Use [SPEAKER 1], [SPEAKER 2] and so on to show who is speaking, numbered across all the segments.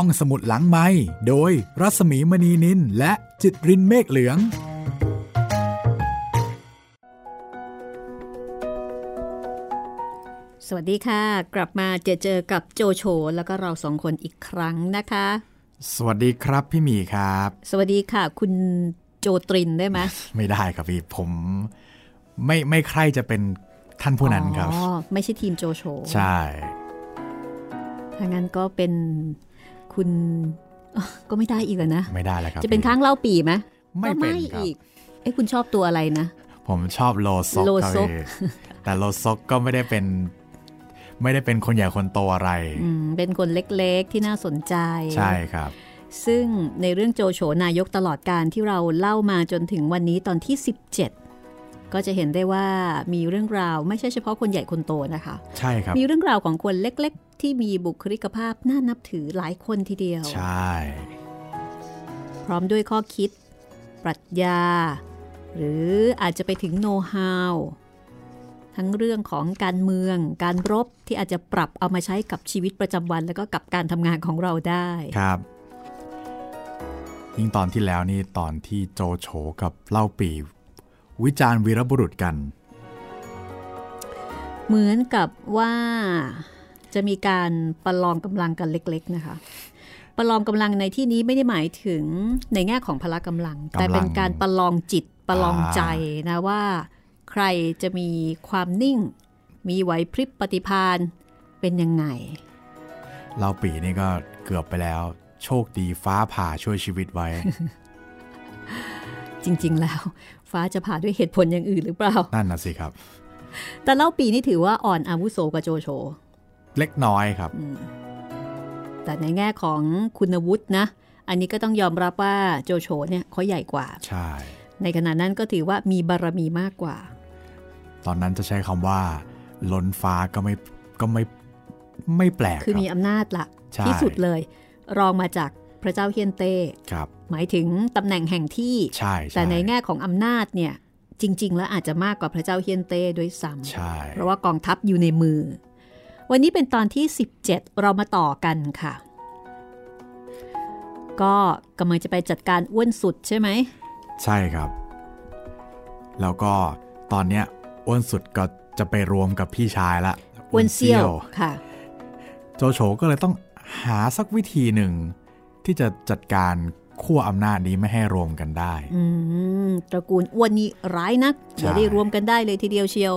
[SPEAKER 1] ห้องสมุดหลังไม้โดยรัสมีมณีนินและจิตรินเมฆเหลือง
[SPEAKER 2] สวัสดีค่ะ กลับมาเจอเจอกับโจโฉแล้วก็เราสองคนอีกครั้งนะคะ
[SPEAKER 1] สวัสดีครับพี่หมีครับ
[SPEAKER 2] สวัสดีค่ะ คุณโจตรินได้ไหม
[SPEAKER 1] ไม่ได้ครับพี่ผมไม่ไม่ใครจะเป็นท่านผู้นั้นครับ
[SPEAKER 2] อ๋อไม่ใช่ทีมโจโฉ
[SPEAKER 1] ใช่
[SPEAKER 2] ถ้างั้นก็เป็น คุณอะก็ไม่ได้อีกแล้วนะ
[SPEAKER 1] ไม่ได้แล้วครับ
[SPEAKER 2] จะเป็น
[SPEAKER 1] พี่
[SPEAKER 2] ค้างเล่าปีไหม
[SPEAKER 1] ไม่
[SPEAKER 2] ก็
[SPEAKER 1] เป็น
[SPEAKER 2] ไม่
[SPEAKER 1] ครับ
[SPEAKER 2] อีกเอ้คุณชอบตัวอะไรนะ
[SPEAKER 1] ผมชอบโลซก
[SPEAKER 2] โล
[SPEAKER 1] ครับ
[SPEAKER 2] ซก
[SPEAKER 1] พี่แต่โลซกก็ไม่ได้เป็น ไม่ได้เป็นคนใหญ่คนโตอะไร
[SPEAKER 2] อืมเป็นคนเล็กๆที่น่าสนใจ
[SPEAKER 1] ใช่ครับ
[SPEAKER 2] ซึ่งในเรื่องโจโฉนายกตลอดการที่เราเล่ามาจนถึงวันนี้ตอนที่ 17 ก็จะเห็นได้ว่ามีเรื่องราวไม่ใช่เฉพาะคนใหญ่คนโตนะคะ
[SPEAKER 1] ใช่ครับ
[SPEAKER 2] มีเรื่องราวของคนเล็กๆ ที่มีบุคลิกภาพน่านับถือหลายคนทีเดียว
[SPEAKER 1] ใช่
[SPEAKER 2] พร้อมด้วยข้อคิด ปรัชญา หรืออาจจะไปถึงโน้ตฮาวทั้งเรื่องของการเมือง การรบที่อาจจะปรับเอามาใช้กับชีวิตประจำวัน แล้วก็กับการทำงานของเราได้
[SPEAKER 1] ครับยิ่งตอนที่แล้วนี่ตอนที่โจโฉกับเล่าปีวิจารณ์วีรบุรุษกัน
[SPEAKER 2] เหมือนกับว่า จะมีการประลองกำลังกันเล็ก ๆ นะคะ ประลองกำลังในที่นี้ไม่ได้หมายถึงในแง่ของพละกำลัง
[SPEAKER 1] กำลัง
[SPEAKER 2] แต่เป็นการประลองจิตประลองใจนะว่า ใครจะมีความนิ่ง มีไหวพริบปฏิภาณเป็นยังไง
[SPEAKER 1] เล่าปีนี่ก็เกือบไปแล้ว โชคดีฟ้าผ่าช่วยชีวิตไว้
[SPEAKER 2] จริงๆแล้ว ฟ้าจะผ่าด้วยเหตุผลอย่างอื่นหรือเปล่า
[SPEAKER 1] นั่นนะสิครับ
[SPEAKER 2] แต่เล่าปีนี่ถือว่าอ่อนอาวุโสกว่าโจโฉ
[SPEAKER 1] เล็กน้อยครับ
[SPEAKER 2] แต่ในแง่ของคุณวุฒินะ อันนี้ก็ต้องยอมรับว่าโจโฉเนี่ยเขาใหญ่กว่า
[SPEAKER 1] ใช่
[SPEAKER 2] ในขณะนั้นก็ถือว่ามีบารมีมากกว่า
[SPEAKER 1] ตอนนั้นจะใช้คำว่า ล้นฟ้าก็ไม่ก็ไม่ไม่แปลก
[SPEAKER 2] คือ
[SPEAKER 1] รับ
[SPEAKER 2] มีอำนาจละ
[SPEAKER 1] ใช่
[SPEAKER 2] ที่สุดเลย รองมาจากพระเจ้าเฮียนเต้
[SPEAKER 1] ครับ
[SPEAKER 2] หมายถึงตำแหน่งแห่งที่
[SPEAKER 1] ใช่ช่
[SPEAKER 2] แต่ในแง่ของอำนาจเนี่ยจริง ๆ แล้วอาจจะมากกว่าพระเจ้าเฮียนเต้ด้วยซ้ำ
[SPEAKER 1] ใช่
[SPEAKER 2] เพราะว่ากองทัพอยู่ในมือ วันนี้เป็นตอนที่ 17 เรามาต่อกันค่ะ ก็กำลังจะไปจัดการอ้วนสุดใช่ไหม
[SPEAKER 1] ใช่ครับ แล้วก็ตอนเนี้ยอ้วนสุดก็จะไปรวมกับพี่ชายละ
[SPEAKER 2] อ้วนเซี่ยวค่ะ
[SPEAKER 1] โจโฉก็เลยต้องหาสักวิธีหนึ่ง ที่จะจัดการขั้วอำนาจนี้ไม่ให้รวมกันได้
[SPEAKER 2] อืมตระกูลอ้วนนี่ร้ายนัก
[SPEAKER 1] ใช่
[SPEAKER 2] อย่าได้รวมกันได้เลยทีเดียวเชียว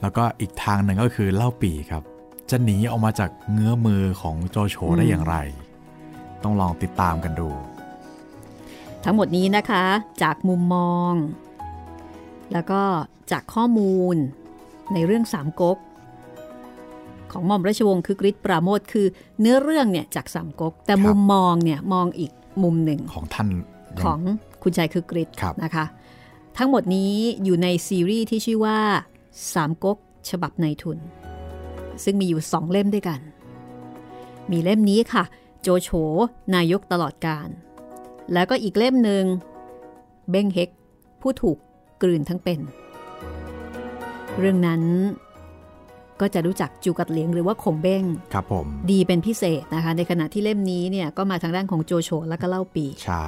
[SPEAKER 1] แล้วก็อีกทางหนึ่งก็คือเล่าปีครับ จะหนีออกมาจากเงื้อมือของโจโฉได้อย่างไร ต้องลองติดตามกันดู
[SPEAKER 2] ทั้งหมดนี้นะคะ จากมุมมอง แล้วก็จากข้อมูลในเรื่องสามก๊กของหม่อมราชวงศ์คือกริชปราโมทคือเนื้อเรื่องเนี่ยจากสามก๊กแต่
[SPEAKER 1] ครับ
[SPEAKER 2] มุมมองเนี่ยมองอีกมุมหนึ่ง
[SPEAKER 1] ของท่านยัง
[SPEAKER 2] ของคุณชายคือกริช
[SPEAKER 1] ครับ
[SPEAKER 2] นะคะ ทั้งหมดนี้อยู่ในซีรีส์ที่ชื่อว่าสามก๊กฉบับในทุน ซึ่งมีอยู่สองเล่มด้วยกัน มีเล่มนี้ค่ะ โจโฉนายกตลอดกาล แล้วก็อีกเล่มหนึ่งเบ้งเฮกผู้ถูกกลืนทั้งเป็น เรื่องนั้นก็จะรู้จักจูกัดเหลียงหรือว่าขงเบ้ง
[SPEAKER 1] ครับผม
[SPEAKER 2] ดีเป็นพิเศษนะคะ ในขณะที่เล่มนี้เนี่ยก็มาทางด้านของโจโฉและก็เล่าปี่
[SPEAKER 1] ใช่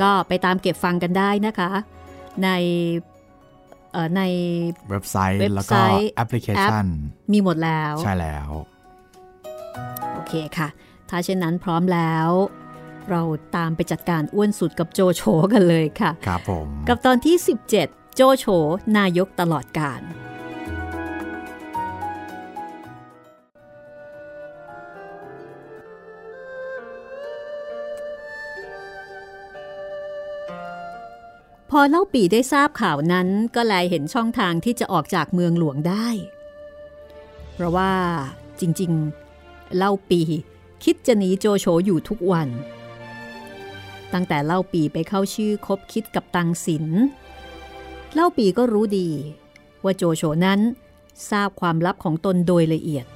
[SPEAKER 2] ก็ไปตามเก็บฟังกันได้นะคะ ในเอ่อ ใน
[SPEAKER 1] เว็บไซต์
[SPEAKER 2] เว็บ
[SPEAKER 1] แล้ว
[SPEAKER 2] ไซ
[SPEAKER 1] ก็
[SPEAKER 2] ต์
[SPEAKER 1] แอปพลิเคชัน
[SPEAKER 2] มีหมดแล้ว
[SPEAKER 1] ใช่แล้ว
[SPEAKER 2] โอเคค่ะ ถ้าเช่นนั้นพร้อมแล้ว เราตามไปจัดการอ้วนสุดกับโจโฉกันเลยค่ะ
[SPEAKER 1] ครับผม
[SPEAKER 2] กับตอนที่ 17 โจโฉนายกตลอดการ อเล่าปีได้ทราบข่าวนั้นก็แลเห็นช่องทางที่จะออกจากเมืองหลวงได้ เพราะว่าจริงๆ เล่าปีคิดจะหนีโจโฉอยู่ทุกวัน ตั้งแต่เล่าปีไปเข้าชื่อคบคิดกับตังสินเล่าปีก็รู้ดี ว่าโจโฉนั้นทราบความลับของตนโดยละเอียด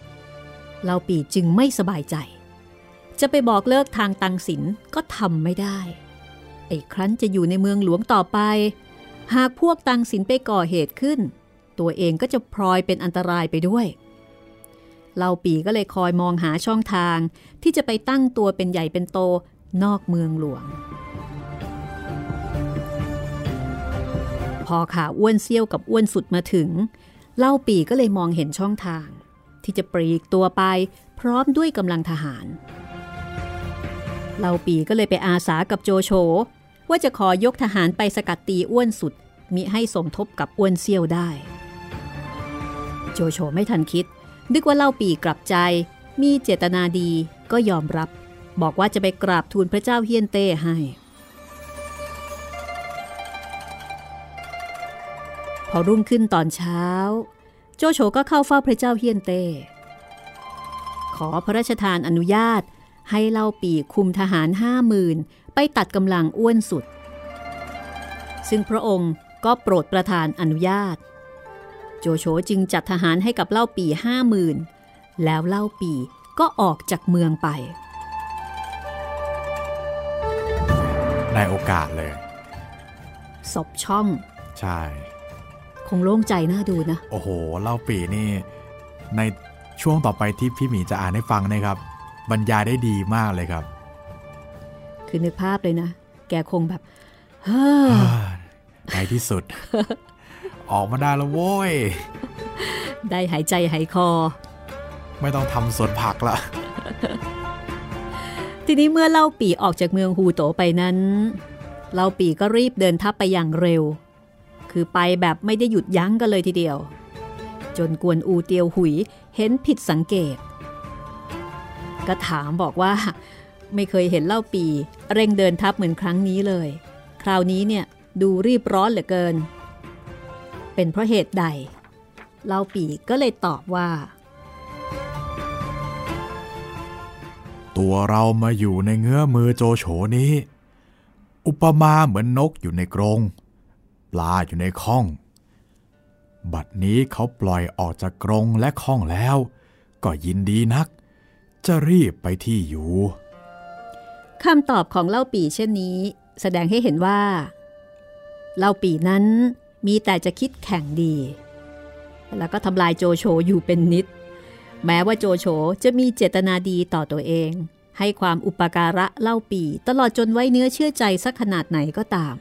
[SPEAKER 2] เล่าปีจึงไม่สบายใจ จะไปบอกเลิกทางตังสินก็ทำไม่ได้ ไอ้ครั้นจะอยู่ในเมืองหลวงต่อไป หากพวกตังสินไปก่อเหตุขึ้น ตัวเองก็จะพลอยเป็นอันตรายไปด้วยเล่าปีก็เลยคอยมองหาช่องทางที่จะไปตั้งตัวเป็นใหญ่เป็นโตนอกเมืองหลวง พอข่าวอ้วนเซี่ยวกับอ้วนสุดมาถึง เล่าปีก็เลยมองเห็นช่องทาง ที่จะปลีกตัวไปพร้อมด้วยกำลังทหาร เล่าปีก็เลยไปอาสากับโจโฉ ว่าจะขอยกทหารไปสกัดตีอ้วนสุด มิให้สมทบกับอ้วนเซี่ยวได้ โจโฉไม่ทันคิด นึกว่าเล่าปีกลับใจ มีเจตนาดีก็ยอมรับ บอกว่าจะไปกราบทูลพระเจ้าเฮียนเต้ให้ พอรุ่งขึ้นตอนเช้า โจโฉก็เข้าเฝ้าพระเจ้าเฮียนเต้ ขอพระราชทานอนุญาตให้เล่าปีคุมทหารห้าหมื่น ไปตัดกำลังอ้วนสุด ซึ่งพระองค์ก็โปรดประทานอนุญาต โจโฉจึงจัดทหารให้กับเล่าปีห้าหมื่นแล้วเล่าปีก็ออกจากเมืองไป
[SPEAKER 1] ในโอกาสเลย
[SPEAKER 2] ศพช่อง
[SPEAKER 1] ใช่
[SPEAKER 2] คงโล่งใจน่าดูนะ
[SPEAKER 1] โอ้โห เล่าปีนี่ ในช่วงต่อไปที่พี่หมีจะอ่านให้ฟังนะครับ บรรยายได้ดีมากเลยครับ
[SPEAKER 2] คือนึกภาพเลยนะ แกคงแบบเฮ้อ
[SPEAKER 1] ในที่สุด ออกมาได้แล้วโว้ย
[SPEAKER 2] ได้หายใจหายคอ
[SPEAKER 1] ไม่ต้องทำสวนผักละ
[SPEAKER 2] ทีนี้เมื่อเล่าปีออกจากเมืองฮูโตไปนั้น เล่าปีก็รีบเดินทัพไปอย่างเร็ว คือไปแบบไม่ได้หยุดยั้งกันเลยทีเดียว จนกวนอูเตียวหุยเห็นผิดสังเกต ก็ถามบอกว่า ไม่เคยเห็นเล่าปี เร่งเดินทัพเหมือนครั้งนี้เลย คราวนี้เนี่ยดูรีบร้อนเหลือเกิน เป็นเพราะเหตุใด เล่าปีก็เลยตอบว่า
[SPEAKER 1] ตัวเรามาอยู่ในเงื้อมือโจโฉนี้ อุปมาเหมือนนกอยู่ในกรงปลาอยู่ในข้อง บัดนี้เขาปล่อยออกจากกรงและข้องแล้ว ก็ยินดีนัก จะรีบไปที่อยู่
[SPEAKER 2] คำตอบของเล่าปีเช่นนี้ แสดงให้เห็นว่า เล่าปีนั้นมีแต่จะคิดแข่งดี แล้วก็ทำลายโจโฉอยู่เป็นนิด แม้ว่าโจโฉจะมีเจตนาดีต่อตัวเอง ให้ความอุปการะเล่าปีตลอดจนไว้เนื้อเชื่อใจสักขนาดไหนก็ตาม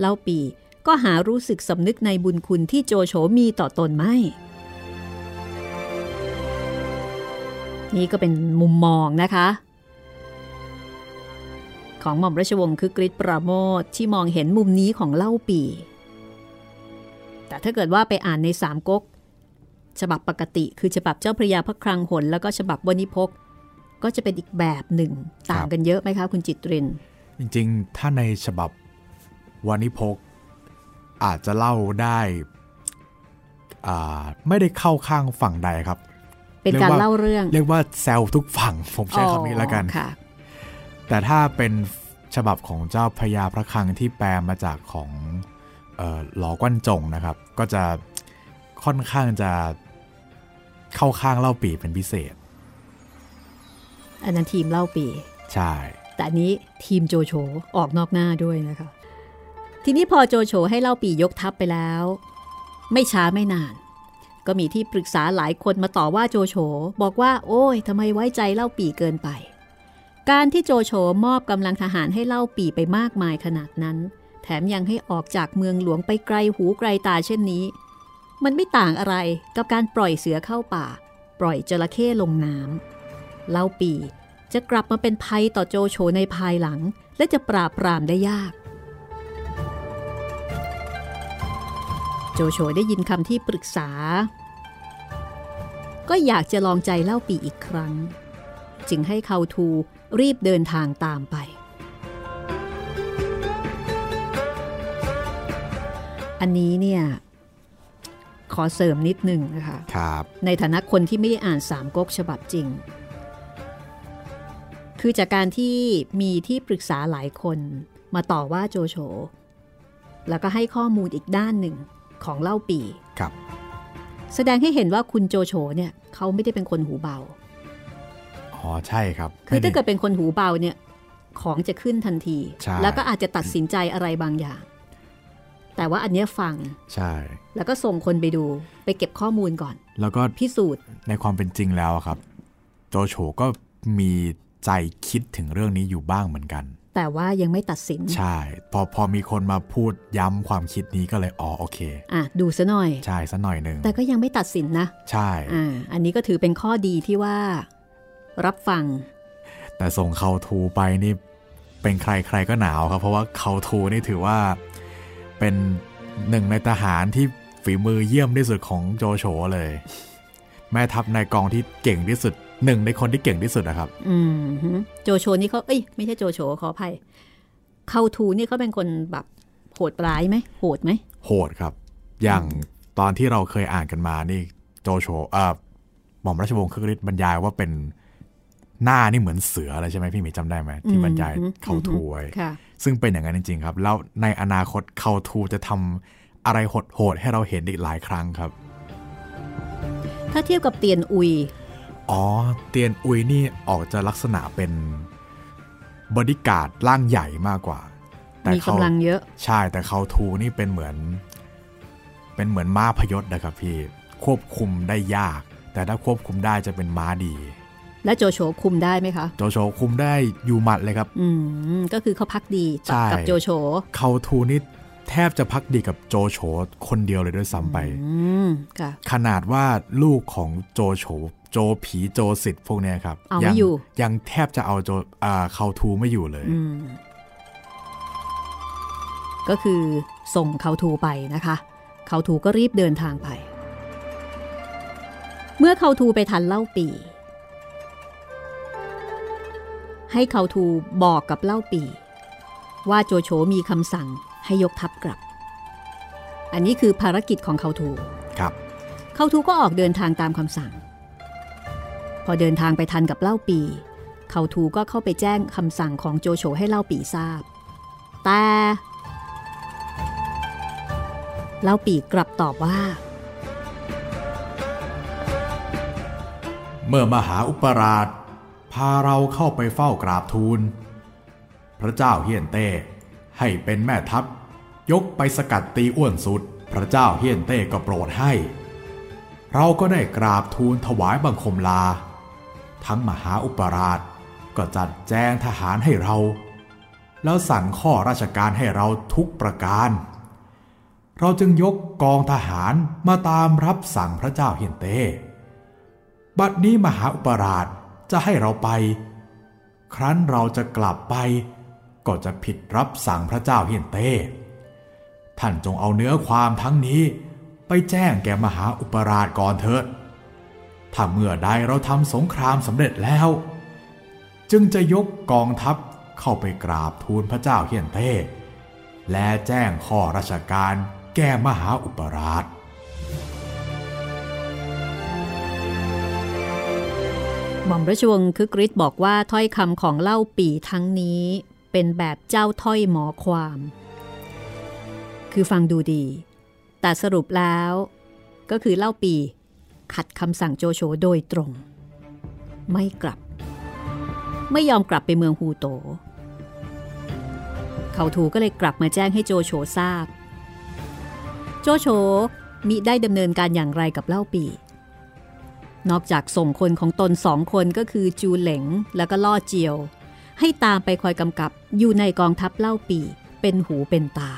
[SPEAKER 2] เล่าปีก็หารู้สึกสำนึกในบุญคุณที่โจโฉมีต่อตนไม่ นี่ก็เป็นมุมมองนะคะ ของหม่อมราชวงศ์คือกริชปราโมทที่มองเห็นมุมนี้ของเล่าปี แต่ถ้าเกิดว่าไปอ่านในสามก๊กฉบับปกติคือฉบับเจ้าพระยาพระคลังหนแล้วก็ฉบับวณิพกก็จะเป็นอีกแบบหนึ่งต่างกันเยอะไหมคะคุณจิตริน
[SPEAKER 1] จริงๆ ถ้าในฉบับวานิพกอาจจะเล่าได้อ่าไม่ได้เข้าข้างฝั่งใดครับ
[SPEAKER 2] เป็นการเล่าเรื่อง
[SPEAKER 1] เรียกว่าแซวทุกฝั่งผมใช้คำนี้แล้วกัน
[SPEAKER 2] อ๋อค่ะ
[SPEAKER 1] แต่ถ้าเป็นฉบับของเจ้าพระยาพระคลังที่แปลมาจากของเอ่อหลอกวั้นจงนะครับ ก็จะค่อนข้างจะเข้าข้างเล่าปีเป็นพิเศษ
[SPEAKER 2] อันนั้นทีมเล่าปี
[SPEAKER 1] ใช่
[SPEAKER 2] แต่อันนี้ทีมโจโฉออกนอกหน้าด้วยนะคะ ทีนี้พอโจโฉให้เล่าปียกทัพไปแล้ว ไม่ช้าไม่นาน ก็มีที่ปรึกษาหลายคนมาต่อว่าโจโฉบอกว่า โอ้ยทำไมไว้ใจเล่าปีเกินไป การที่โจโฉมอบกำลังทหารให้เล่าปีไปมากมายขนาดนั้น แถมยังให้ออกจากเมืองหลวงไปไกลหูไกลตาเช่นนี้ มันไม่ต่างอะไรกับการปล่อยเสือเข้าป่า ปล่อยจระเข้ลงน้ำเล่าปีจะกลับมาเป็นภัยต่อโจโฉในภายหลัง และจะปราบปรามได้ยาก โจโฉได้ยินคำที่ปรึกษา ก็อยากจะลองใจเล่าปีอีกครั้ง จึงให้เขาทู รีบเดินทางตามไป อันนี้เนี่ยขอเสริมนิดหนึ่งนะคะ
[SPEAKER 1] ครับ
[SPEAKER 2] ในฐานะคนที่ไม่ได้อ่านสามก๊กฉบับจริง คือจากการที่มีที่ปรึกษาหลายคนมาต่อว่าโจโฉแล้วก็ให้ข้อมูลอีกด้านหนึ่งของเล่าปี
[SPEAKER 1] ครับ
[SPEAKER 2] แสดงให้เห็นว่าคุณโจโฉเนี่ยเขาไม่ได้เป็นคนหูเบา
[SPEAKER 1] อ๋อใช่ครับ
[SPEAKER 2] คือถ้า
[SPEAKER 1] ไม่
[SPEAKER 2] เกิ
[SPEAKER 1] ได้
[SPEAKER 2] ดเป็นคนหูเบาเนี่ยของจะขึ้นทันที
[SPEAKER 1] ใช่
[SPEAKER 2] แล้วก็อาจจะตัดสินใจอะไรบางอย่าง แต่ว่าอันเนี้ยฟัง
[SPEAKER 1] ใช่
[SPEAKER 2] แล้วก็ส่งคนไปดูไปเก็บข้อมูลก่อน
[SPEAKER 1] แล้วก็
[SPEAKER 2] พิสูจน์
[SPEAKER 1] ในความเป็นจริงแล้วอะครับ โจโฉก็มีใจคิดถึงเรื่องนี้อยู่บ้างเหมือนกัน
[SPEAKER 2] แต่ว่ายังไม่ตัดสิน
[SPEAKER 1] ใช่ พอพอมีคนมาพูดย้ำความคิดนี้ก็เลยอ๋อโอเค
[SPEAKER 2] อะดูซะหน่อย
[SPEAKER 1] ใช่สัหน่อยหนึ่ง
[SPEAKER 2] แต่ก็ยังไม่ตัดสินนะ
[SPEAKER 1] ใช่
[SPEAKER 2] อ่าอันนี้ก็ถือเป็นข้อดีที่ว่า รับฟัง
[SPEAKER 1] แต่ส่งเขาทูไปนี่เป็นใครใครก็หนาวครับ เพราะว่าเขาทูนี่ถือว่าเป็นหนึ่งในทหารที่ฝีมือเยี่ยมที่สุดของโจโฉเลย แม่ทัพนายกองที่เก่งที่สุดหนึ่งในคนที่เก่งที่สุดนะครับ
[SPEAKER 2] อืมฮึโจโฉนี่เขาเอ้ยไม่ใช่โจโฉขออภัยเขาทูนี่เขาเป็นคนแบบโหดร้ายไหมโหดไหม
[SPEAKER 1] โหดครับ อย่างตอนที่เราเคยอ่านกันมานี่ โจโฉเอ่อหม่อมราชวงศ์คึกฤทธิ์บรรยายว่าเป็น หน้านี่เหมือนเสืออะไรใช่ไหมพี่หมีจำได้ไหมที่บรรยายเขาทูไว้
[SPEAKER 2] ค่ะ
[SPEAKER 1] ซึ่งเป็นอย่างนั้นจริง ๆ ครับ แล้วในอนาคตเขาทูจะทำอะไรโหดๆให้เราเห็นอีกหลายครั้งครับ
[SPEAKER 2] ถ้าเทียบกับเตียนอุย
[SPEAKER 1] อ๋อ เตียนอุยนี่ออกจะลักษณะเป็นบอดี้การ์ดร่างใหญ่มากกว่า แต่
[SPEAKER 2] มี
[SPEAKER 1] เขา
[SPEAKER 2] กำลังเยอะ
[SPEAKER 1] ใช่แต่เขาทูนี่เป็นเหมือน เป็นเหมือนม้าพยศนะครับพี่ ควบคุมได้ยาก แต่ถ้าควบคุมได้จะเป็นม้าดี
[SPEAKER 2] และโจโฉคุมได้ไหมคะ
[SPEAKER 1] โจโฉคุมได้อยู่หมัดเลยครับ
[SPEAKER 2] อืมก็คือเขาพักดี
[SPEAKER 1] ใช่
[SPEAKER 2] กับโจโฉ
[SPEAKER 1] เขาทูนี่แทบจะพักดีกับโจโฉคนเดียวเลยด้วยซ้ำไป
[SPEAKER 2] อืมค่ะ
[SPEAKER 1] ขนาดว่าลูกของโจโฉโจผีโจสิทธิ์พวกเนี้ยครับ
[SPEAKER 2] เอาไม่
[SPEAKER 1] ยั
[SPEAKER 2] อยู่
[SPEAKER 1] ยังแทบจะเอาโจอ่าเขาทูไม่อยู่เลย
[SPEAKER 2] อืมก็คือส่งเขาทูไปนะคะ เขาทูก็รีบเดินทางไป เมื่อเขาทูไปทันเล่าปี ให้เขาทูบอกกับเล่าปี ว่าโจโฉมีคำสั่งให้ยกทัพกลับ อันนี้คือภารกิจของเขาทู
[SPEAKER 1] ครับ
[SPEAKER 2] เขาทูก็ออกเดินทางตามคำสั่ง พอเดินทางไปทันกับเล่าปี เขาทูก็เข้าไปแจ้งคำสั่งของโจโฉให้เล่าปีทราบ แต่เล่าปีกลับตอบว่า
[SPEAKER 1] เมื่อมหาอุปราช พาเราเข้าไปเฝ้ากราบทูล พระเจ้าเฮียนเต้ให้เป็นแม่ทัพ ยกไปสกัดตีอ้วนสุด พระเจ้าเฮียนเต้ก็โปรดให้ เราก็ได้กราบทูลถวายบังคมลา ทั้งมหาอุปราชก็จัดแจงทหารให้เรา แล้วสั่งข้อราชการให้เราทุกประการ เราจึงยกกองทหารมาตามรับสั่งพระเจ้าเฮียนเต้บัดนี้มหาอุปราช จะให้เราไป ครั้นเราจะกลับไป ก็จะผิดรับสั่งพระเจ้าเฮียนเต้ ท่านจงเอาเนื้อความทั้งนี้ ไปแจ้งแก่มหาอุปราชก่อนเถิด ถ้าเมื่อใดเราทำสงครามสำเร็จแล้ว จึงจะยกกองทัพเข้าไปกราบทูลพระเจ้าเฮียนเต้ และแจ้งข้อราชการแก่มหาอุปราช
[SPEAKER 2] หม่อมราชวงศ์คึกฤทธิ์บอกว่าถ้อยคำของเล่าปีทั้งนี้ เป็นแบบเจ้าถ้อยหมอความ คือฟังดูดี แต่สรุปแล้ว ก็คือเล่าปี ขัดคำสั่งโจโฉโดยตรง ไม่กลับ ไม่ยอมกลับไปเมืองฮูโต เขาถูก็เลยกลับมาแจ้งให้โจโฉทราบ โจโฉมิได้ดำเนินการอย่างไรกับเล่าปี นอกจากส่งคนของตนสองคนก็คือจูเหลงแล้วก็ล่อเจียว ให้ตามไปคอยกำกับอยู่ในกองทัพเล่าปีเป็นหูเป็นตา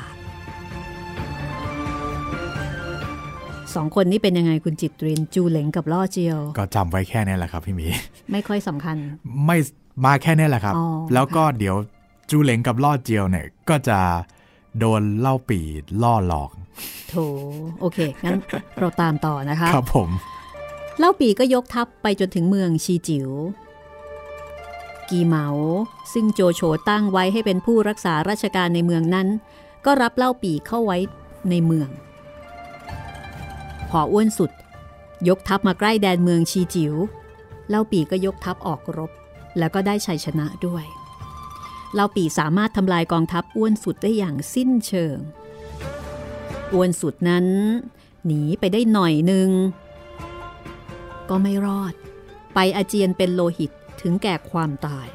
[SPEAKER 2] สองคนนี้เป็นยังไงคุณจิตรินจูเหลงกับล่อเจียว
[SPEAKER 1] ก็จำไว้แค่นี้แหละครับพี่หมี
[SPEAKER 2] ไม่ค่อยสำคัญ
[SPEAKER 1] ไม่มาแค่นี้แหละครับ
[SPEAKER 2] อ๋อ
[SPEAKER 1] แล้วก็เดี๋ยวจูเหลงกับล่อเจียวเนี่ยก็จะโดนเล่าปีล่อหลอก
[SPEAKER 2] โถโอเค งั้นเราตามต่อนะคะ
[SPEAKER 1] ครับผม
[SPEAKER 2] เล่าปีก็ยกทัพไปจนถึงเมืองชีจิว๋ว กีเหมาซึ่งโจโฉตั้งไว้ให้เป็นผู้รักษาราชการในเมืองนั้น ก็รับเล่าปีเข้าไว้ในเมือง พออ้วนสุด ยกทัพมาใกล้แดนเมืองชีจิว๋ว เล่าปีก็ยกทัพออกรบ แล้วก็ได้ชัยชนะด้วย เล่าปีสามารถทำลายกองทัพอ้วนสุดได้อย่างสิ้นเชิง อ้วนสุดนั้น หนีไปได้หน่อยหนึ่ง ก็ไม่รอด ไปอาเจียนเป็นโลหิตถึงแก่ความตาย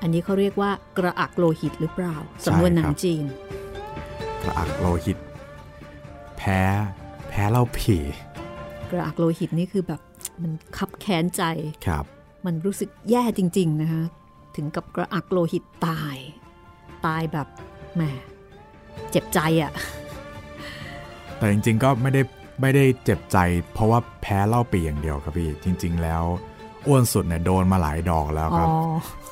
[SPEAKER 2] อันนี้เขาเรียกว่ากระอักโลหิตหรือเปล่าสำนวนหนังจีน
[SPEAKER 1] กระอักโลหิตพ้ แพ้เล่าผี
[SPEAKER 2] กระอักโลหิตนี่คือแบบมันคับแค้นใจ
[SPEAKER 1] ครับ
[SPEAKER 2] มันรู้สึกแย่จริง ๆ นะคะถึงกับกระอักโลหิตตาย ตายแบบแหมเจ็บใจอะ่ะ
[SPEAKER 1] แต่จริงๆก็ไม่ได้ ไม่ได้เจ็บใจ เพราะว่าแพ้เหล่าปีอย่างเดียวครับพี่ จริง ๆ แล้วอ้วนสุดเนี่ยโดนมาหลายดอกแล้วครับ
[SPEAKER 2] อ๋อ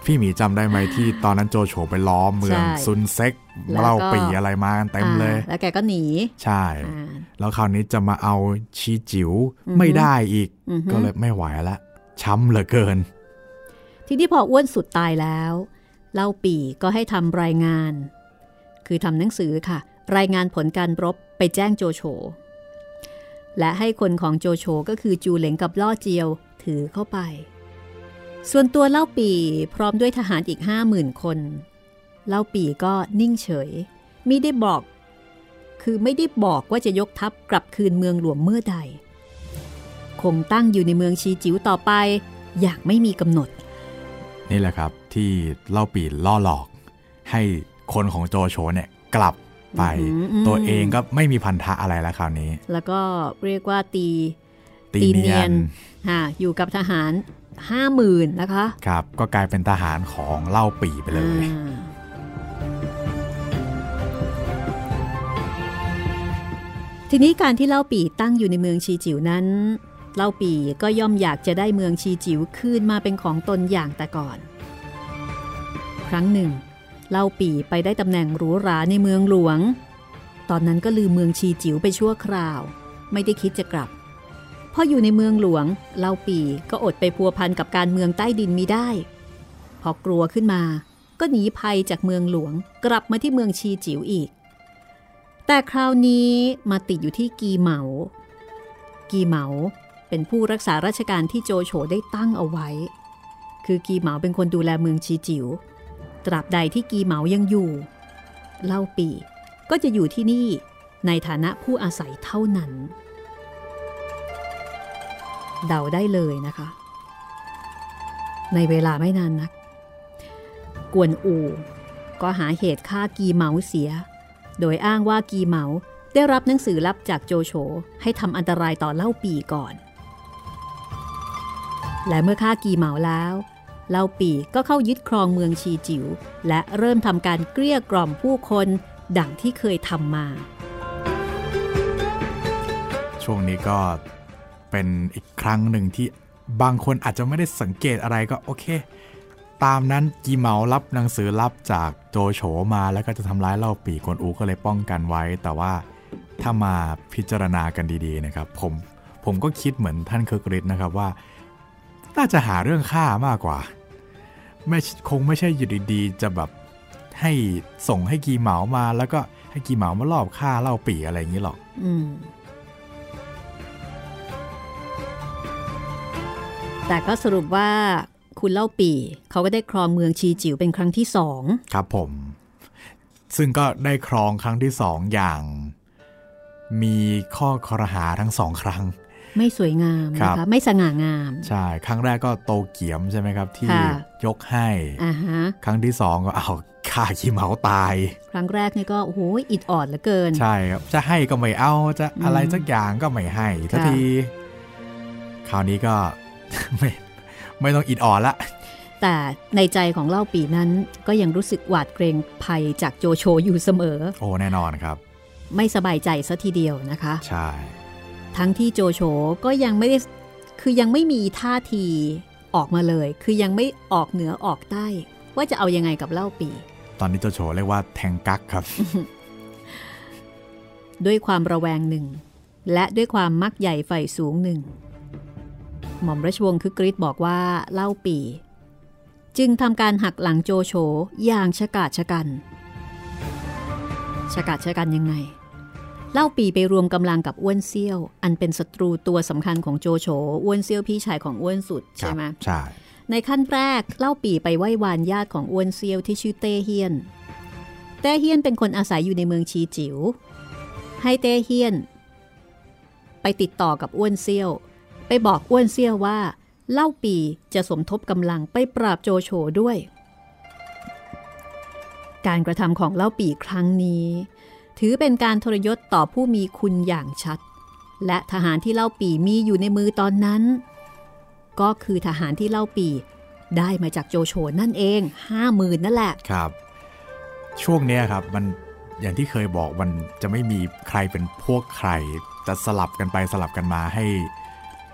[SPEAKER 1] พี่หมีจำได้ไหมที่ตอนนั้นโจโฉไปล้อมเมือง
[SPEAKER 2] ใช่
[SPEAKER 1] ซุนเซ็ก
[SPEAKER 2] แล้วก็
[SPEAKER 1] เหล่าปีอะไรมากันเต็มเลย
[SPEAKER 2] อ่าแล้วแกก็หนี
[SPEAKER 1] ใช่
[SPEAKER 2] อ่า
[SPEAKER 1] แล้วคราวนี้จะมาเอาชีจิ๋ว
[SPEAKER 2] อือฮึ
[SPEAKER 1] ไม่ได้อีก
[SPEAKER 2] อือฮึ
[SPEAKER 1] ก็เลยไม่ไหวละ ช้ำเหลือเกิน
[SPEAKER 2] ทีนี้พออ้วนสุดตายแล้วเล่าปีก็ให้ทำรายงาน คือทำหนังสือค่ะ รายงานผลการรบไปแจ้งโจโฉ และให้คนของโจโฉก็คือจูเหลงกับล่อเจียวถือเข้าไป ส่วนตัวเล่าปีพร้อมด้วยทหารอีกห้าหมื่นคน เล่าปีก็นิ่งเฉย ไม่ได้บอก คือไม่ได้บอกว่าจะยกทัพกลับคืนเมืองหลวงเมื่อใด คงตั้งอยู่ในเมืองชีจิ๋วต่อไป อย่างไม่มีกำหนด
[SPEAKER 1] นี่แหละครับที่เล่าปีล่อหลอก ให้คนของโจโฉเนี่ยกลับ ไป
[SPEAKER 2] อือหือ
[SPEAKER 1] ตัวเองก็ไม่มีพันธะอะไรแล้วคราวนี้
[SPEAKER 2] แล้วก็เรียกว่าตี
[SPEAKER 1] ตี
[SPEAKER 2] ตีเนี
[SPEAKER 1] เนี
[SPEAKER 2] ย
[SPEAKER 1] ย
[SPEAKER 2] น
[SPEAKER 1] น
[SPEAKER 2] ค่ะอยู่กับทหารห้าหมื่นนะคะ
[SPEAKER 1] ครับ ก็กลายเป็นทหารของเล่าปีไปเลย
[SPEAKER 2] อ่าทีนี้การที่เล่าปีตั้งอยู่ในเมืองชีจิ๋วนั้น เล่าปีก็ย่อมอยากจะได้เมืองชีจิ๋วคืนมาเป็นของตนอย่างแต่ก่อน ครั้งหนึ่ง เล่าปีไปได้ตำแหน่งหรูหราในเมืองหลวง ตอนนั้นก็ลืมเมืองชีจิ๋วไปชั่วคราว ไม่ได้คิดจะกลับพออยู่ในเมืองหลวง เล่าปีก็อดไปพัวพันกับการเมืองใต้ดินมิได้ พอกลัวขึ้นมา ก็หนีภัยจากเมืองหลวง กลับมาที่เมืองชีจิ๋วอีก แต่คราวนี้มาติดอยู่ที่กีเหมา กีเหมาเป็นผู้รักษาราชการที่โจโฉได้ตั้งเอาไว้ คือกีเหมาเป็นคนดูแลเมืองชีจิ๋ว ตราบใดที่กีเหมายังอยู่ เล่าปีก็จะอยู่ที่นี่ในฐานะผู้อาศัยเท่านั้น เดาได้เลยนะคะ ในเวลาไม่นานนัก กวนอูก็หาเหตุฆ่ากีเหมาเสีย โดยอ้างว่ากีเหมาได้รับหนังสือลับจากโจโฉให้ทำอันตรายต่อเล่าปีก่อน และเมื่อฆ่ากีเหมาแล้ว เล่าปีก็เข้ายึดครองเมืองชีจิ๋วและเริ่มทำการเกลี้ยกล่อมผู้คนดังที่เคยทำมา
[SPEAKER 1] ช่วงนี้ก็เป็นอีกครั้งหนึ่งที่บางคนอาจจะไม่ได้สังเกตอะไรก็โอเค ตามนั้นกีเหมารับหนังสือรับจากโจโฉมาแล้วก็จะทำร้ายเล่าปีกวนอูก็เลยป้องกันไว้ แต่ว่าถ้ามาพิจารณากันดีๆนะครับ ผมผมก็คิดเหมือนท่านเคิร์กฤทธิ์นะครับว่า น่าจะหาเรื่องฆ่ามากกว่า ไม่คงไม่ใช่อยู่ดีๆจะแบบให้ส่งให้กีเหมามาแล้วก็ให้กีเหมามาลอบฆ่าเล่าปีอะไรอย่างนี้หรอก
[SPEAKER 2] อืมแต่ก็สรุปว่าคุณเล่าปีเขาก็ได้ครองเมืองชีจิ๋วเป็นครั้งที่สอง
[SPEAKER 1] ครับผม ซึ่งก็ได้ครองครั้งที่สองอย่าง มีข้อคอรหาทั้งสองครั้ง
[SPEAKER 2] ไม่สวยงาม
[SPEAKER 1] ครั
[SPEAKER 2] นะคะ
[SPEAKER 1] บ
[SPEAKER 2] ไม่สง่างาม
[SPEAKER 1] ใช่ ครั้งแรกก็โตเกียมใช่ไหมครับ ที่
[SPEAKER 2] ค่ะ
[SPEAKER 1] ยกให้
[SPEAKER 2] อ่าฮะ
[SPEAKER 1] ครั้งที่สองก็เอาฆ่าขี้เหมาตาย
[SPEAKER 2] ครั้งแรกนี่ก็โอ้โหอิดออดเหลือเกิน
[SPEAKER 1] ใช่ครับ จะให้ก็ไม่เอาจะอะไร
[SPEAKER 2] อืม
[SPEAKER 1] สักอย่างก็ไม่ให้ทัน
[SPEAKER 2] ค่ะ
[SPEAKER 1] ที คราวนี้ก็ไม่ไม่ต้องอิดอ่อนละ
[SPEAKER 2] แต่ในใจของเล่าปีนั้นก็ยังรู้สึกหวาดเกรงภัยจากโจโฉอยู่เสมอ
[SPEAKER 1] โอ้แน่นอนครับ
[SPEAKER 2] ไม่สบายใจซะทีเดียวนะคะ
[SPEAKER 1] ใช่
[SPEAKER 2] ทั้งที่โจโฉก็ยังไม่ได้คือยังไม่มีท่าทีออกมาเลย คือยังไม่ออกเหนือออกใต้ ว่าจะเอายังไงกับเล่าปี
[SPEAKER 1] ตอนนี้โจโฉเรียกว่าแทงกักครับ
[SPEAKER 2] ด้วยความระแวงหนึ่ง และด้วยความมักใหญ่ไฟสูงหนึ่ง หม่อมราชวงศ์คือกริชบอกว่าเล่าปี จึงทำการหักหลังโจโฉอย่างชะกาจชะกันชะกาจชะกันยังไง เล่าปีไปรวมกำลังกับอ้วนเซี่ยว อันเป็นศัตรูตัวสำคัญของโจโฉอ้วนเซี่ยวพี่ชายของอ้วนสุด
[SPEAKER 1] ค
[SPEAKER 2] ใช่
[SPEAKER 1] รั
[SPEAKER 2] ไหม
[SPEAKER 1] ใช่
[SPEAKER 2] ในขั้นแรกเล่าปีไปไหว้วานญาติของอ้วนเซียวที่ชื่อเต้เฮียน เต้เฮียนเป็นคนอาศัยอยู่ในเมืองชีจิว๋ว ให้เต้เฮียน ไปติดต่อกับอ้วนเซียว ไปบอกอ้วนเซียวว่า เล่าปีจะสมทบกำลังไปปราบโจโฉด้วย การกระทำของเล่าปีครั้งนี้ ถือเป็นการทรยศต่อผู้มีคุณอย่างชัด และทหารที่เล่าปี่มีอยู่ในมือตอนนั้น ก็คือทหารที่เล่าปี่ได้มาจากโจโฉนั่นเองห้าหมื่นนั่นแหละ
[SPEAKER 1] ครับ ช่วงเนี้ยครับมันอย่างที่เคยบอกมันจะไม่มีใครเป็นพวกใครจะสลับกันไปสลับกันมาให้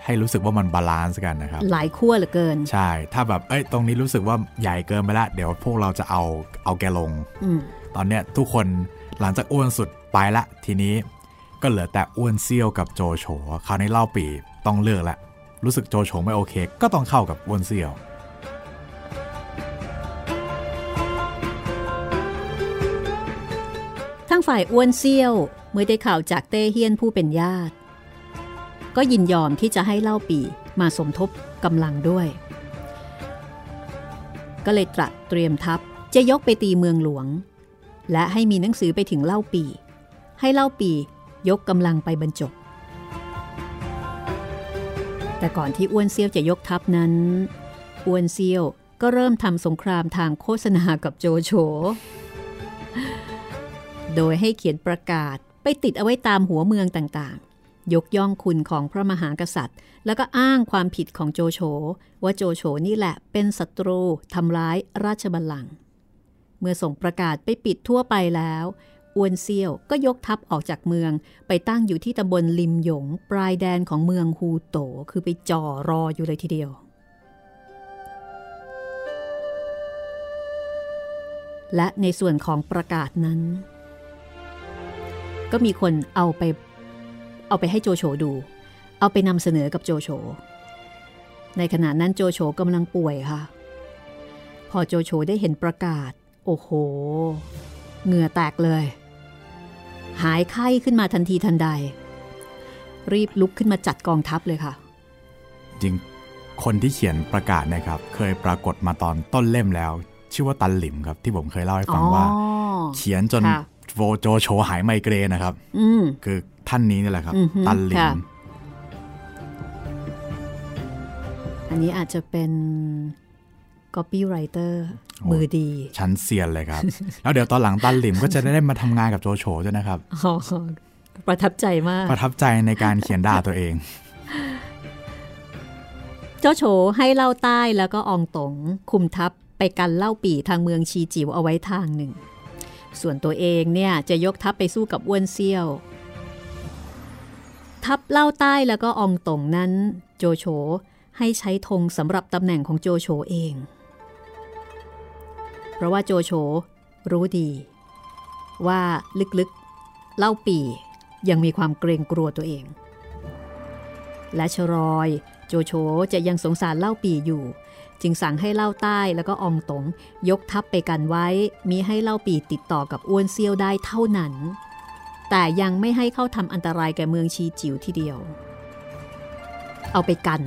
[SPEAKER 1] ให้รู้สึกว่ามัน balance กันนะครับ
[SPEAKER 2] หลายขั้วเหลือเกิน
[SPEAKER 1] ใช่ ถ้าแบบเอ้ยตรงนี้รู้สึกว่าใหญ่เกินไปละเดี๋ยวพวกเราจะเอาเอาแกลง
[SPEAKER 2] อืม
[SPEAKER 1] ตอนเนี้ยทุกคน หลังจากอ้วนสุดไปละทีนี้ก็เหลือแต่อ้วนเซี่ยวกับโจโฉคราวนี้เล่าปีต้องเลือกละรู้สึกโจโฉไม่โอเค ก็ต้องเข้ากับอ้วนเซี่ยว
[SPEAKER 2] ทั้งฝ่ายอ้วนเซี่ยวเมื่อได้ข่าวจากเต้เฮียนผู้เป็นญาติ ก็ยินยอมที่จะให้เล่าปีมาสมทบกำลังด้วย ก็เลยตรัสเตรียมทัพจะยกไปตีเมืองหลวง และให้มีหนังสือไปถึงเล่าปี ให้เล่าปียกกำลังไปบรรจบ แต่ก่อนที่อ้วนเซียวจะยกทัพนั้น อ้วนเซียวก็เริ่มทำสงครามทางโฆษณากับโจโฉ โดยให้เขียนประกาศไปติดเอาไว้ตามหัวเมืองต่างๆ ยกย่องคุณของพระมหากษัตริย์ แล้วก็อ้างความผิดของโจโฉว่าโจโฉนี่แหละเป็นศัตรูทำร้ายราชบัลลังก์ เมื่อส่งประกาศไปปิดทั่วไปแล้วอวนเซียวก็ยกทัพออกจากเมือง ไปตั้งอยู่ที่ตำบลลิมหยง ปลายแดนของเมืองฮูโตคือไปจ่อรออยู่เลยทีเดียว และในส่วนของประกาศนั้น ก็มีคนเอาไปเอาไปให้โจโฉดู เอาไปนำเสนอกับโจโฉ ในขณะนั้นโจโฉกำลังป่วยค่ะ พอโจโฉได้เห็นประกาศ โอ้โห เหงื่อแตกเลย หายไข้ขึ้นมาทันทีทันใด รีบลุกขึ้นมาจัดกองทัพเลยค่ะ
[SPEAKER 1] จริง คนที่เขียนประกาศเนะครับ เคยปรากฏมาตอนต้นเล่มแล้ว ชื่อว่าตันหลิมครับ ที่ผมเคยเล่าให้ฟังว่า
[SPEAKER 2] อ๋อ
[SPEAKER 1] เขียนจน
[SPEAKER 2] ค่ะ
[SPEAKER 1] โวโจโฉหายไมเกรนนะครับ
[SPEAKER 2] อืม
[SPEAKER 1] คือท่านนี้นี่แหละครับ
[SPEAKER 2] อือฮึ
[SPEAKER 1] ตันหลิม
[SPEAKER 2] ค่ะอันนี้อาจจะเป็น copywriter
[SPEAKER 1] โอ้
[SPEAKER 2] มือดี
[SPEAKER 1] ชั้นเซียนเลยครับ แล้วเดี๋ยวตอนหลังตันหลิมก็จะได้มาทำงานกับโจโฉด้วยนะครับ
[SPEAKER 2] อ๋อประทับใจมาก
[SPEAKER 1] ประทับใจในการเขียนด่าตัวเอง
[SPEAKER 2] เจ้าโฉให้เล่าใต้แล้วก็อองตงคุมทัพไปกันเล่าปี่ทางเมืองชีจิ๋วเอาไว้ทางหนึ่ง ส่วนตัวเองเนี่ยจะยกทัพไปสู้กับอ้วนเซี่ยว ทัพเล่าใต้แล้วก็อองตงนั้น โจโฉให้ใช้ธงสำหรับตำแหน่งของโจโฉเอง เพราะว่าโจโฉรู้ดี ว่าลึกๆ เล่าปียังมีความเกรงกลัวตัวเอง และชรอยโจโฉจะยังสงสารเล่าปีอยู่ จึงสั่งให้เล่าใต้แล้วก็อองตงยกทัพไปกันไว้มีให้เล่าปีติดต่อกับอ้วนเซียวได้เท่านั้น แต่ยังไม่ให้เข้าทำอันตรายแก่เมืองชีจิ๋วทีเดียว เอาไปกัน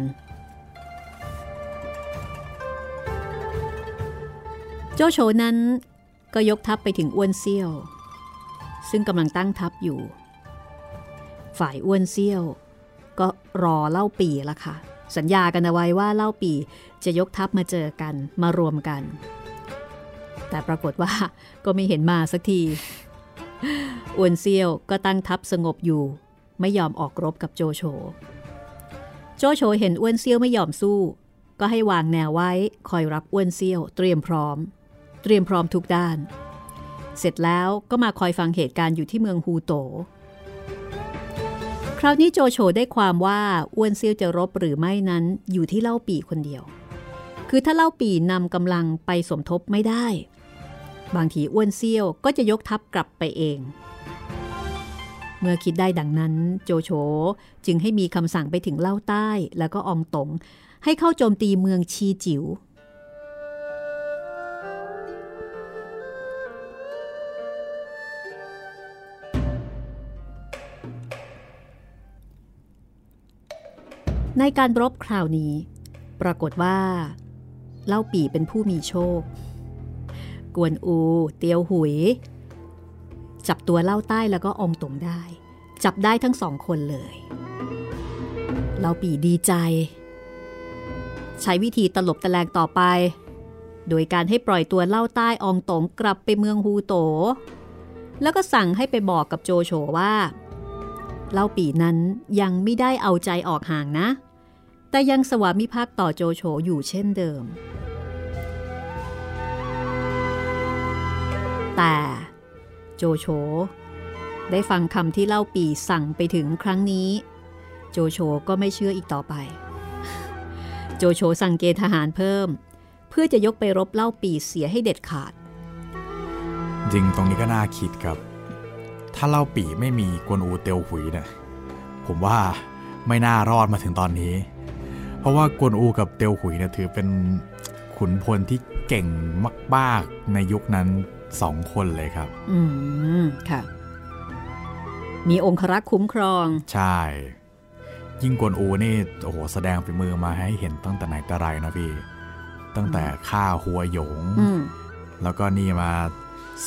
[SPEAKER 2] โจโฉนั้นก็ยกทัพไปถึงอ้วนเซี่ยว ซึ่งกำลังตั้งทัพอยู่ ฝ่ายอ้วนเซี่ยว ก็รอเล่าปีละค่ะ สัญญากันเอาไว้ว่าเล่าปีจะยกทัพมาเจอกันมารวมกัน แต่ปรากฏว่าก็ไม่เห็นมาสักทีอ้วนเซี่ยวก็ตั้งทัพสงบอยู่ ไม่ยอมออกรบกับโจโฉโจโฉเห็นอ้วนเซี่ยวไม่ยอมสู้ ก็ให้วางแนวไว้คอยรับอ้วนเซี่ยวเตรียมพร้อม เตรียมพร้อมทุกด้าน เสร็จแล้วก็มาคอยฟังเหตุการณ์อยู่ที่เมืองฮูโต คราวนี้โจโฉได้ความว่าอ้วนเซียวจะรบหรือไม่นั้นอยู่ที่เล่าปีคนเดียว คือถ้าเล่าปีนำกำลังไปสมทบไม่ได้ บางทีอ้วนเซียวก็จะยกทัพกลับไปเอง เมื่อคิดได้ดังนั้นโจโฉจึงให้มีคำสั่งไปถึงเล่าใต้แล้วก็อองตงให้เข้าโจมตีเมืองชีจิ๋ว ในการรบคราวนี้ ปรากฏว่า เล่าปี่เป็นผู้มีโชค กวนอู เตียวหุย จับตัวเล่าใต้แล้วก็อมตงได้ จับได้ทั้งสองคนเลย เล่าปี่ดีใจ ใช้วิธีตลบตะแลงต่อไป โดยการให้ปล่อยตัวเล่าใต้อองตงกลับไปเมืองฮูโต แล้วก็สั่งให้ไปบอกกับโจโฉว่า เล่าปีนั้นยังไม่ได้เอาใจออกห่างนะ แต่ยังสวามิภักดิ์ต่อโจโฉอยู่เช่นเดิม แต่โจโฉได้ฟังคำที่เล่าปีสั่งไปถึงครั้งนี้ โจโฉก็ไม่เชื่ออีกต่อไป โจโฉสั่งเกณฑ์ทหารเพิ่ม เพื่อจะยกไปรบเล่าปีเสียให้เด็ดขาด
[SPEAKER 1] จริงตรงนี้ก็น่าคิดครับ ถ้าเล่าปีไม่มีกวนอูเตียวหุยเนี่ยผมว่าไม่น่ารอดมาถึงตอนนี้ เพราะว่ากวนอูกับเตียวหุยเนี่ยถือเป็นขุนพลที่เก่งมากๆในยุคนั้นสองคนเลยครับ
[SPEAKER 2] อืม ค่ะ มีองครักษ์คุ้มครอง
[SPEAKER 1] ใช่ ยิ่งกวนอูนี่ โอ้โห แสดงฝีมือมาให้เห็นตั้งแต่ไหนแต่ไรนะพี่ ตั้งแต่ฆ่าหัวหยง
[SPEAKER 2] อืม
[SPEAKER 1] แล้วก็นี่มา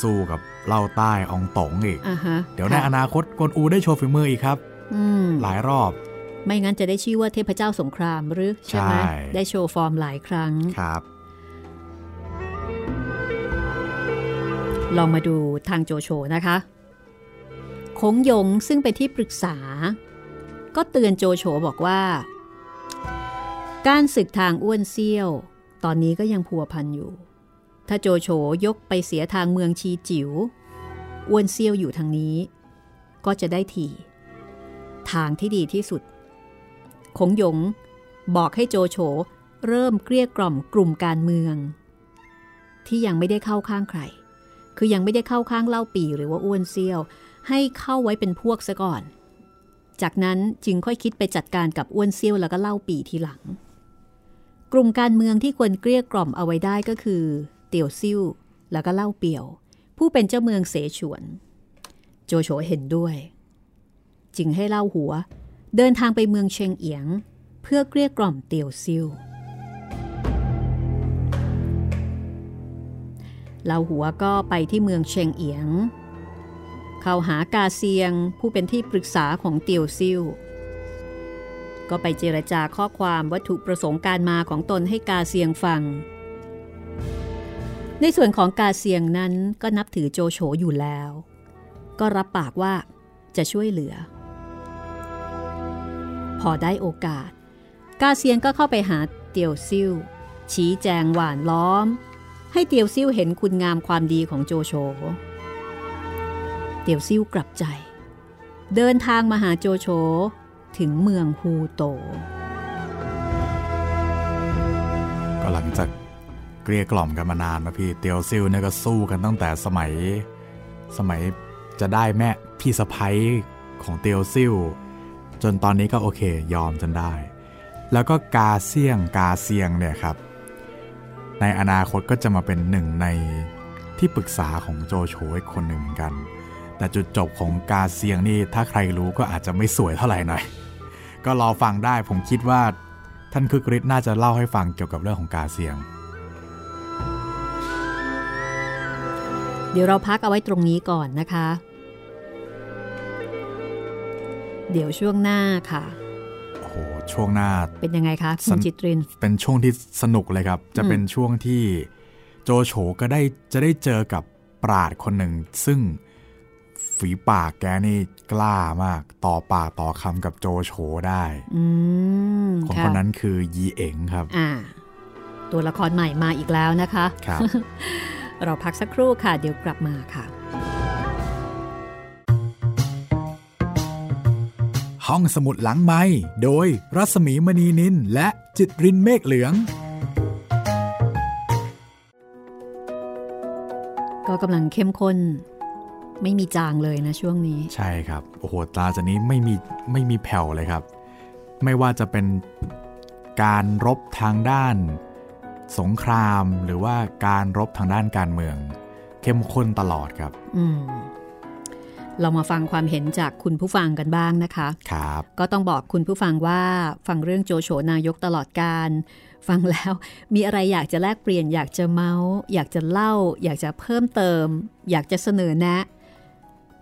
[SPEAKER 1] สู้กับ เล่าใต้อองตงอีก
[SPEAKER 2] อ่าฮะ
[SPEAKER 1] เดี๋ยวใน
[SPEAKER 2] ค่ะ
[SPEAKER 1] อนาคตกวนอูได้โชว์ฝีมืออีกครับ
[SPEAKER 2] อืม
[SPEAKER 1] หลายรอบ
[SPEAKER 2] ไม่งั้นจะได้ชื่อว่าเทพเจ้าสงครามหรือใช่ไหม
[SPEAKER 1] ใช่
[SPEAKER 2] ได้โชว์ฟอร์มหลายครั้ง
[SPEAKER 1] ครับ
[SPEAKER 2] ลองมาดูทางโจโฉนะคะคงหยงซึ่งเป็นที่ปรึกษา ก็เตือนโจโฉบอกว่า การศึกทางอ้วนเซี่ยว ตอนนี้ก็ยังพัวพันอยู่ ถ้าโจโฉยกไปเสียทางเมืองชีจิว๋วอ้วนเซี่ยวอยู่ทางนี้ ก็จะได้ทีทางที่ดีที่สุดคงหยงบอกให้โจโฉเริ่มเกลี้ยกล่อมกลุ่มการเมือง ที่ยังไม่ได้เข้าข้างใคร คือยังไม่ได้เข้าข้างเล่าปีหรือว่าอ้วนเซี่ยว ให้เข้าไว้เป็นพวกซะก่อน จากนั้นจึงค่อยคิดไปจัดการกับอ้วนเซี่ยวแล้วก็เล่าปีทีหลัง กลุ่มการเมืองที่ควรเกลี้ยกล่อมเอาไว้ได้ก็คือ ตียวซิ่วแล้วก็เล่าเปียว ผู้เป็นเจ้าเมืองเสฉวน โจโฉเห็นด้วย จึงให้เล่าหัว เดินทางไปเมืองเชงเอียง เพื่อเกลี้ยกล่อมเตียวซิ่วเหล่าหัวก็ไปที่เมืองเชงเอียง เข้าหากาเซียงผู้เป็นที่ปรึกษาของเตียวซิ่วก็ไปเจรจาข้อความวัตถุประสงค์การมาของตนให้กาเซียงฟัง ในส่วนของกาเซียงนั้นก็นับถือโจโฉอยู่แล้ว ก็รับปากว่าจะช่วยเหลือ พอได้โอกาส กาเซียงก็เข้าไปหาเตียวซิ่วชี้แจงหวานล้อม ให้เตียวซิ่วเห็นคุณงามความดีของโจโฉเตียวซิ่วกลับใจ เดินทางมาหาโจโฉถึงเมืองฮูโต
[SPEAKER 1] ก็หลังจาก เกลี้ยกล่อมกันมานานนะพี่เตียวซิลเนี่ยก็สู้กันตั้งแต่สมัย สมัยจะได้แม่พี่สะพ้ยของเตียวซิลจนตอนนี้ก็โอเคยอมจนได้ แล้วก็กาเซียงกาเซียงเนี่ยครับ ในอนาคตก็จะมาเป็นหนึ่งในที่ปรึกษาของโจโฉอีกคนหนึ่งเหมือนกัน แต่จุดจบของกาเซียงนี่ถ้าใครรู้ก็อาจจะไม่สวยเท่าไหร่หน่อย ก็รอฟังได้ผมคิดว่าท่านคึกฤทธิ์น่าจะเล่าให้ฟังเกี่ยวกับเรื่องของกาเซียง
[SPEAKER 2] เดี๋ยวเราพักเอาไว้ตรงนี้ก่อนนะคะ เดี๋ยวช่วงหน้าค่ะ
[SPEAKER 1] โอ้โหช่วงหน้า
[SPEAKER 2] เป็นยังไงคะคุ
[SPEAKER 1] สั
[SPEAKER 2] ณ
[SPEAKER 1] น
[SPEAKER 2] จิตริน
[SPEAKER 1] เป็นช่วงที่สนุกเลยครับ จะเป็นช่วงที่โจโฉก็ได้จะได้เจอกับปราดคนหนึ่ง ซึ่งฝีปากแกนี่กล้ามาก ต่อปากต่อคำกับโจโฉได้
[SPEAKER 2] อืม
[SPEAKER 1] คน
[SPEAKER 2] ค่ะ
[SPEAKER 1] คนนั้นคือยีเอ๋งครับ
[SPEAKER 2] อ่าตัวละครใหม่มาอีกแล้วนะคะ
[SPEAKER 1] ครับ
[SPEAKER 2] เราพักสักครู่ค่ะ เดี๋ยวกลับมาค่ะ
[SPEAKER 1] ห้องสมุดหลังไม้โดยรัศมีมณีนินและจิตรินเมฆเหลือง
[SPEAKER 2] ก็กำลังเข้มข้น ไม่มีจางเลยนะช่วงนี้
[SPEAKER 1] ใช่ครับ โอ้โหตาจากนี้ไม่มีไม่มีแผ่วเลยครับ ไม่ว่าจะเป็นการรบทางด้าน สงครามหรือว่าการรบทางด้านการเมือง เข้มข้นตลอดครับ
[SPEAKER 2] อืมเรามาฟังความเห็นจากคุณผู้ฟังกันบ้างนะคะ
[SPEAKER 1] ครับ
[SPEAKER 2] ก็ต้องบอกคุณผู้ฟังว่าฟังเรื่องโจโฉนายกตลอดการ ฟังแล้วมีอะไรอยากจะแลกเปลี่ยน อยากจะเมาส์อยากจะเล่า อยากจะเพิ่มเติม อยากจะเสนอแนะ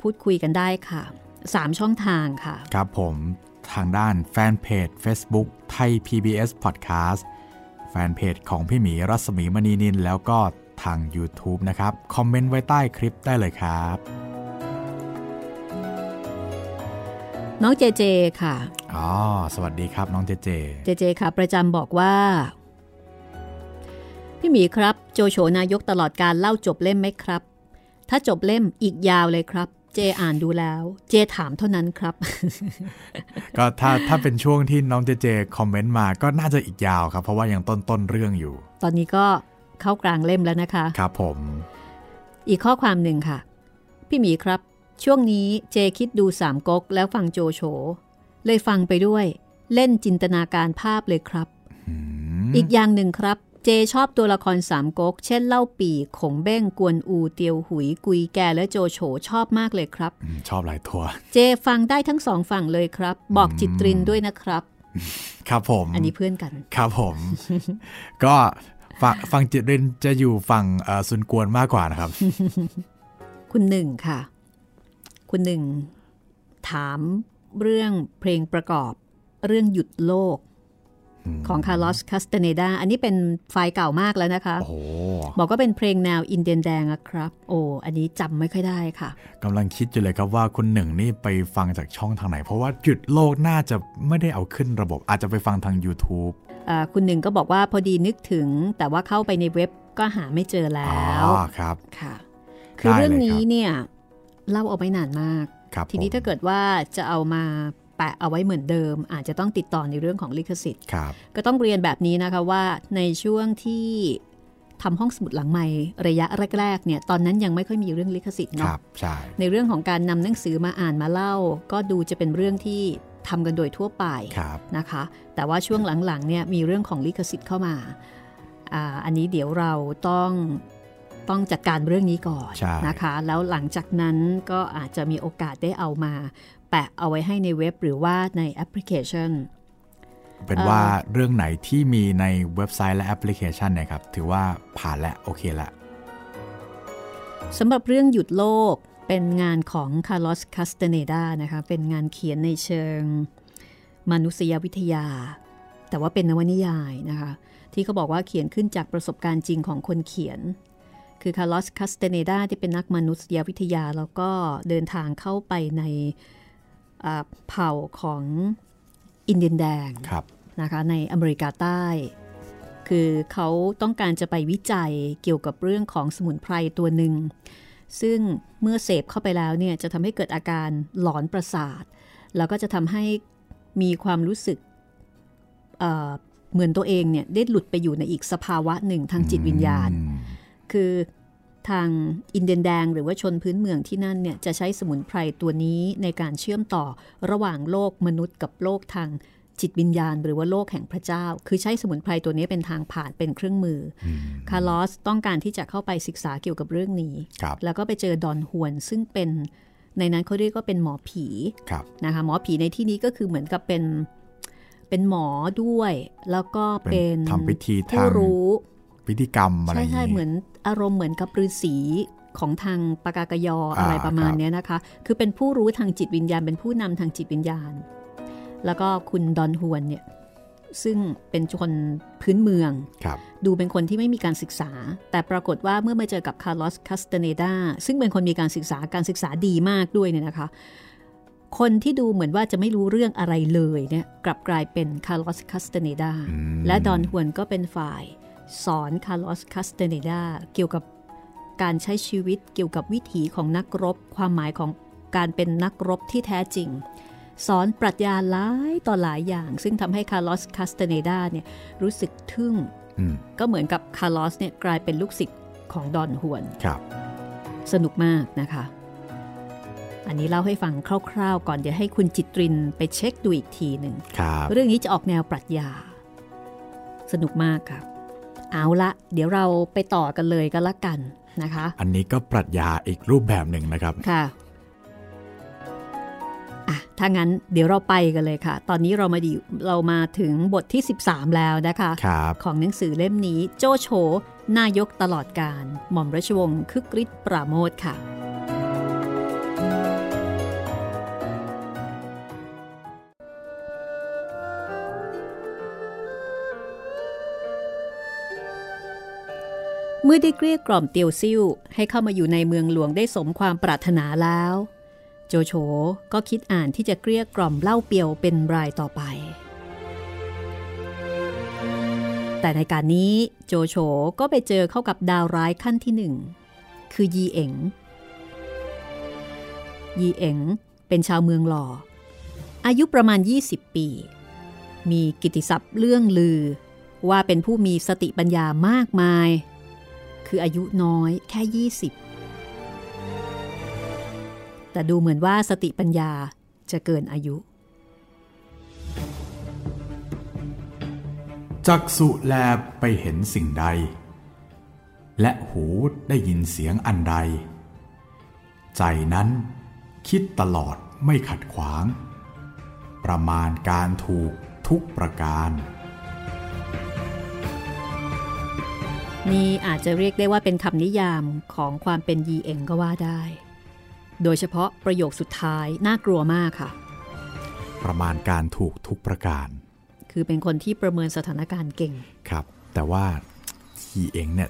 [SPEAKER 2] พูดคุยกันได้ค่ะ3ช่องทางค่ะ
[SPEAKER 1] ครับผมทางด้านแฟนเพจ Facebook ไทย PBS Podcast แฟนเพจของพี่หมีรัศมีมณีนิน แล้วก็ทาง YouTube นะครับ คอมเมนต์ไว้ใต้คลิปได้เลยครับ
[SPEAKER 2] น้องเจเจค่ะ
[SPEAKER 1] อ๋อสวัสดีครับน้องเจเจ
[SPEAKER 2] เจเจค่ะ ประจำบอกว่า พี่หมีครับ โจโฉนายกตลอดการเล่าจบเล่มไหมครับ ถ้าจบเล่มอีกยาวเลยครับ เจอ่านดูแล้ว เจถามเท่านั้นครับ
[SPEAKER 1] ก็ถ้าถ้าเป็นช่วงที่น้องเจเจคอมเมนต์มาก็น่าจะอีกยาวครับ เพราะว่ายังต้นต้นเรื่องอยู่
[SPEAKER 2] ตอนนี้ก็เข้ากลางเล่มแล้วนะคะ
[SPEAKER 1] ครับผม
[SPEAKER 2] อีกข้อความหนึ่งค่ะ พี่หมีครับ ช่วงนี้เจคิดดูสามก๊กแล้วฟังโจโฉเลยฟังไปด้วย เล่นจินตนาการภาพเลยครับ
[SPEAKER 1] อืม
[SPEAKER 2] อีกอย่างหนึ่งครับ เจชอบตัวละครสามก๊ก เช่นเล่าปีขงเบ้งกวนอูเตียวหุยกุยแกและโจโฉชอบมากเลยครับ
[SPEAKER 1] อืมชอบหลายตัว
[SPEAKER 2] เจฟังได้ทั้งสองฝั่งเลยครับ บอกจิตรินด้วยนะครับ
[SPEAKER 1] ครับผม
[SPEAKER 2] อันนี้เพื่อนกัน
[SPEAKER 1] ครับผม ก็ฟังฟังจิตรินจะอยู่ฝั่งเอ่อซุนกวนมากกว่านะครับ
[SPEAKER 2] คุณหนึ่งค่ะ คุณหนึ่งถามเรื่องเพลงประกอบ เรื่องหยุดโลก ของคาร์ลอสคาสเตเนดาอันนี้เป็นไฟล์เก่ามากแล้วนะคะ
[SPEAKER 1] โอ้โห
[SPEAKER 2] บอกว่าเป็นเพลงแนวอินเดียนแดงอะครับ โอ้ อันนี้จำไม่ค่อยได้ค่ะ
[SPEAKER 1] กำลังคิดอยู่เลยครับว่าคุณหนึ่งนี่ไปฟังจากช่องทางไหน เพราะว่าหยุดโลกน่าจะไม่ได้เอาขึ้นระบบ อาจจะไปฟังทาง YouTube
[SPEAKER 2] อ่าคุณหนึ่งก็บอกว่าพอดีนึกถึง แต่ว่าเข้าไปในเว็บก็หาไม่เจอแล้
[SPEAKER 1] อ๋
[SPEAKER 2] ว
[SPEAKER 1] อครับ
[SPEAKER 2] ค่ะ คือ
[SPEAKER 1] ได้เลย
[SPEAKER 2] เรื่องนี้
[SPEAKER 1] ครับ
[SPEAKER 2] เนี่ยเล่าเอาไว้นานมาก
[SPEAKER 1] ครับ
[SPEAKER 2] ทีนี้
[SPEAKER 1] ผม
[SPEAKER 2] ถ้าเกิดว่าจะเอามา แปะเอาไว้เหมือนเดิม อาจจะต้องติดต่อในเรื่องของลิขสิทธิ์
[SPEAKER 1] ครับ
[SPEAKER 2] ก็ต้องเรียนแบบนี้นะคะว่าในช่วงที่ทำห้องสมุดหลังใหม่ระยะแรกๆเนี่ยตอนนั้นยังไม่ค่อยมีเรื่องลิขสิทธิ์
[SPEAKER 1] ค
[SPEAKER 2] เนาะ
[SPEAKER 1] รับใช่
[SPEAKER 2] ในเรื่องของการนำหนังสือมาอ่านมาเล่า ก็ดูจะเป็นเรื่องที่ทำกันโดยทั่วไป
[SPEAKER 1] ครับ
[SPEAKER 2] นะคะ แต่ว่าช่วงหลังๆเนี่ยมีเรื่องของลิขสิทธิ์เข้ามาอาอันนี้เดี๋ยวเราต้องต้องจัดการเรื่องนี้ก่อน
[SPEAKER 1] ใช่
[SPEAKER 2] นะคะ แล้วหลังจากนั้นก็อาจจะมีโอกาสได้เอามา แปะเอาไว้ให้ในเว็บหรือว่าในแอปพลิเคชัน
[SPEAKER 1] เป็นว่าเรื่องไหนที่มีในเว็บไซต์และแอปพลิเคชันเนะครับ ถือว่าผ่านและโอเคละ
[SPEAKER 2] สำหรับเรื่องหยุดโลกเป็นงานของคาร์ลอสคาสเตเนดานะคะ เป็นงานเขียนในเชิงมนุษยวิทยา แต่ว่าเป็นนวนิยายนะคะ ที่เขาบอกว่าเขียนขึ้นจากประสบการณ์จริงของคนเขียน คือคาร์ลอสคาสเตเนดาที่เป็นนักมนุษยวิทยา แล้วก็เดินทางเข้าไปในอ่า เผ่าของอินเดียนแดง
[SPEAKER 1] ครับ
[SPEAKER 2] นะคะในอเมริกาใต้ คือเขาต้องการจะไปวิจัยเกี่ยวกับเรื่องของสมุนไพรตัวหนึ่ง ซึ่งเมื่อเสพเข้าไปแล้วเนี่ยจะทำให้เกิดอาการหลอนประสาท แล้วก็จะทำให้มีความรู้สึกเอ่อเหมือนตัวเองเนี่ยได้หลุดไปอยู่ในอีกสภาวะหนึ่งทางจิตวิญญาณ
[SPEAKER 1] อืม
[SPEAKER 2] คือ ทางอินเดียนแดงหรือว่าชนพื้นเมืองที่นั่นเนี่ยจะใช้สมุนไพรตัวนี้ในการเชื่อมต่อระหว่างโลกมนุษย์กับโลกทางจิตวิญญาณ หรือว่าโลกแห่งพระเจ้า คือใช้สมุนไพรตัวนี้เป็นทางผ่านเป็นเครื่องมืออคาร์ลอสต้องการที่จะเข้าไปศึกษาเกี่ยวกับเรื่องนี้
[SPEAKER 1] ครับ
[SPEAKER 2] แล้วก็ไปเจอดอนฮวนซึ่งเป็นในนั้นเขาเรียกว่าเป็นหมอผี
[SPEAKER 1] ครับ
[SPEAKER 2] นะคะหมอผีในที่นี้ก็คือเหมือนกับเป็นเป็นหมอด้วย แล้วก็
[SPEAKER 1] เป็
[SPEAKER 2] เป็นน
[SPEAKER 1] ทำพิธี
[SPEAKER 2] ผู้
[SPEAKER 1] ทาง
[SPEAKER 2] รู้
[SPEAKER 1] พิธีกรรมอะไรอ
[SPEAKER 2] ใช่
[SPEAKER 1] ย่าง
[SPEAKER 2] ใช่
[SPEAKER 1] นี้
[SPEAKER 2] เหมือนอารมณ์เหมือนกับฤาษีของทางปากากยอ
[SPEAKER 1] อ่า
[SPEAKER 2] อะไรประมาณ
[SPEAKER 1] ครับ
[SPEAKER 2] เนี้ยนะคะ คือเป็นผู้รู้ทางจิตวิญญาณ เป็นผู้นำทางจิตวิญญาณ แล้วก็คุณดอนฮวนเนี่ยซึ่งเป็นคนพื้นเมือง
[SPEAKER 1] ครับ
[SPEAKER 2] ดูเป็นคนที่ไม่มีการศึกษา แต่ปรากฏว่าเมื่อมาเจอกับคาร์ลอสคาสเตเนดาซึ่งเป็นคนมีการศึกษาการศึกษาดีมากด้วยเนี่ยนะคะ คนที่ดูเหมือนว่าจะไม่รู้เรื่องอะไรเลยเนี่ยกลับกลายเป็นคาร์ลอสคาสเตเนดา
[SPEAKER 1] อืม
[SPEAKER 2] และดอนฮวนก็เป็นฝ่าย สอนคาร์ลอสคาสเตเนดาเกี่ยวกับการใช้ชีวิตเกี่ยวกับวิถีของนักรบ ความหมายของการเป็นนักรบที่แท้จริง สอนปรัชญาหลายต่อหลายอย่าง ซึ่งทำให้คาร์ลอสคาสเตเนดาเนี่ยรู้สึกทึ่ง
[SPEAKER 1] อืม
[SPEAKER 2] ก็เหมือนกับคาร์ลอสเนี่ยกลายเป็นลูกศิษย์ของดอนฮวน
[SPEAKER 1] ครับ
[SPEAKER 2] สนุกมากนะคะ อันนี้เล่าให้ฟังคร่าวๆ ก่อนเดี๋ยวให้คุณจิตรินไปเช็คดูอีกทีหนึ่ง
[SPEAKER 1] ครับ
[SPEAKER 2] เรื่องนี้จะออกแนวปรัชญา สนุกมากค่ะ เอาละ เดี๋ยวเราไปต่อกันเลยก็แล้วกันนะคะ
[SPEAKER 1] อันนี้ก็ปรัชญาอีกรูปแบบหนึ่งนะครับ
[SPEAKER 2] ค่ะอะถ้างั้นเดี๋ยวเราไปกันเลยค่ะ ตอนนี้เรามาดีเรามาถึงบทที่ 13 แล้วนะคะ
[SPEAKER 1] ครับ
[SPEAKER 2] ของหนังสือเล่มนี้โจโฉนายกตลอดการ หม่อมราชวงศ์คึกฤทธิ์ปราโมทค่ะ เมื่อได้เกลี้ยกล่อมเตียวซิ่วให้เข้ามาอยู่ในเมืองหลวงได้สมความปรารถนาแล้ว โจโฉก็คิดอ่านที่จะเกลี้ยกล่อมเล่าเปียวเป็นรายต่อไป แต่ในการนี้โจโฉก็ไปเจอเข้ากับดาวร้ายขั้นที่หนึ่งคือยีเอ๋ง ยีเอ๋งเป็นชาวเมืองหล่อ อายุประมาณ 20 ปี มีกิติศัพท์เรื่องลือ ว่าเป็นผู้มีสติปัญญามากมาย คืออายุน้อยแค่ 20 แต่ดูเหมือนว่าสติปัญญาจะเกินอายุ
[SPEAKER 1] จักสุแลไปเห็นสิ่งใด และหูได้ยินเสียงอันใด ใจนั้นคิดตลอดไม่ขัดขวาง ประมาณการถูกทุกประการ
[SPEAKER 2] นี่อาจจะเรียกได้ว่าเป็นคำนิยามของความเป็นยีเองก็ว่าได้ โดยเฉพาะประโยคสุดท้ายน่ากลัวมากค่ะ
[SPEAKER 1] ประมาณการถูกทุกประการ
[SPEAKER 2] คือเป็นคนที่ประเมินสถานการณ์เก่ง
[SPEAKER 1] ครับ แต่ว่าทีเองเนี่ย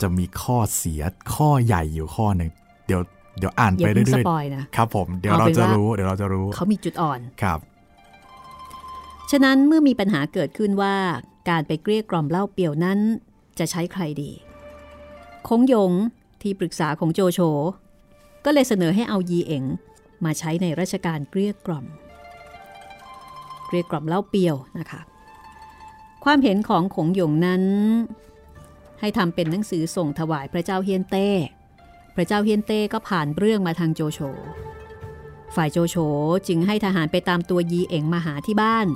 [SPEAKER 1] จะมีข้อเสียข้อใหญ่อยู่ข้อหนึ่งเดี๋ยวเดี๋ยวอ่านไปเรื่อย
[SPEAKER 2] ๆ
[SPEAKER 1] นะครับผมเดี๋ยวเราจะรู้เดี๋ยวเราจะรู้
[SPEAKER 2] เขามีจุดอ่อน
[SPEAKER 1] ครับ
[SPEAKER 2] ฉะนั้นเมื่อมีปัญหาเกิดขึ้นว่าการไปเกลี้ยกล่อมเล่าเปี่ยวนั้น จะใช้ใครดีคงยงที่ปรึกษาของโจโฉก็เลยเสนอให้เอายีเอ๋งมาใช้ในราชการเกลี้ยกล่อม เกลี้ยกล่อมเล่าเปียวนะคะ ความเห็นของขงหยงนั้น ให้ทำเป็นหนังสือส่งถวายพระเจ้าเฮียนเต้ พระเจ้าเฮียนเต้ก็ผ่านเรื่องมาทางโจโฉ ฝ่ายโจโฉจึงให้ทหารไปตามตัวยีเอ๋งมาหาที่บ้าน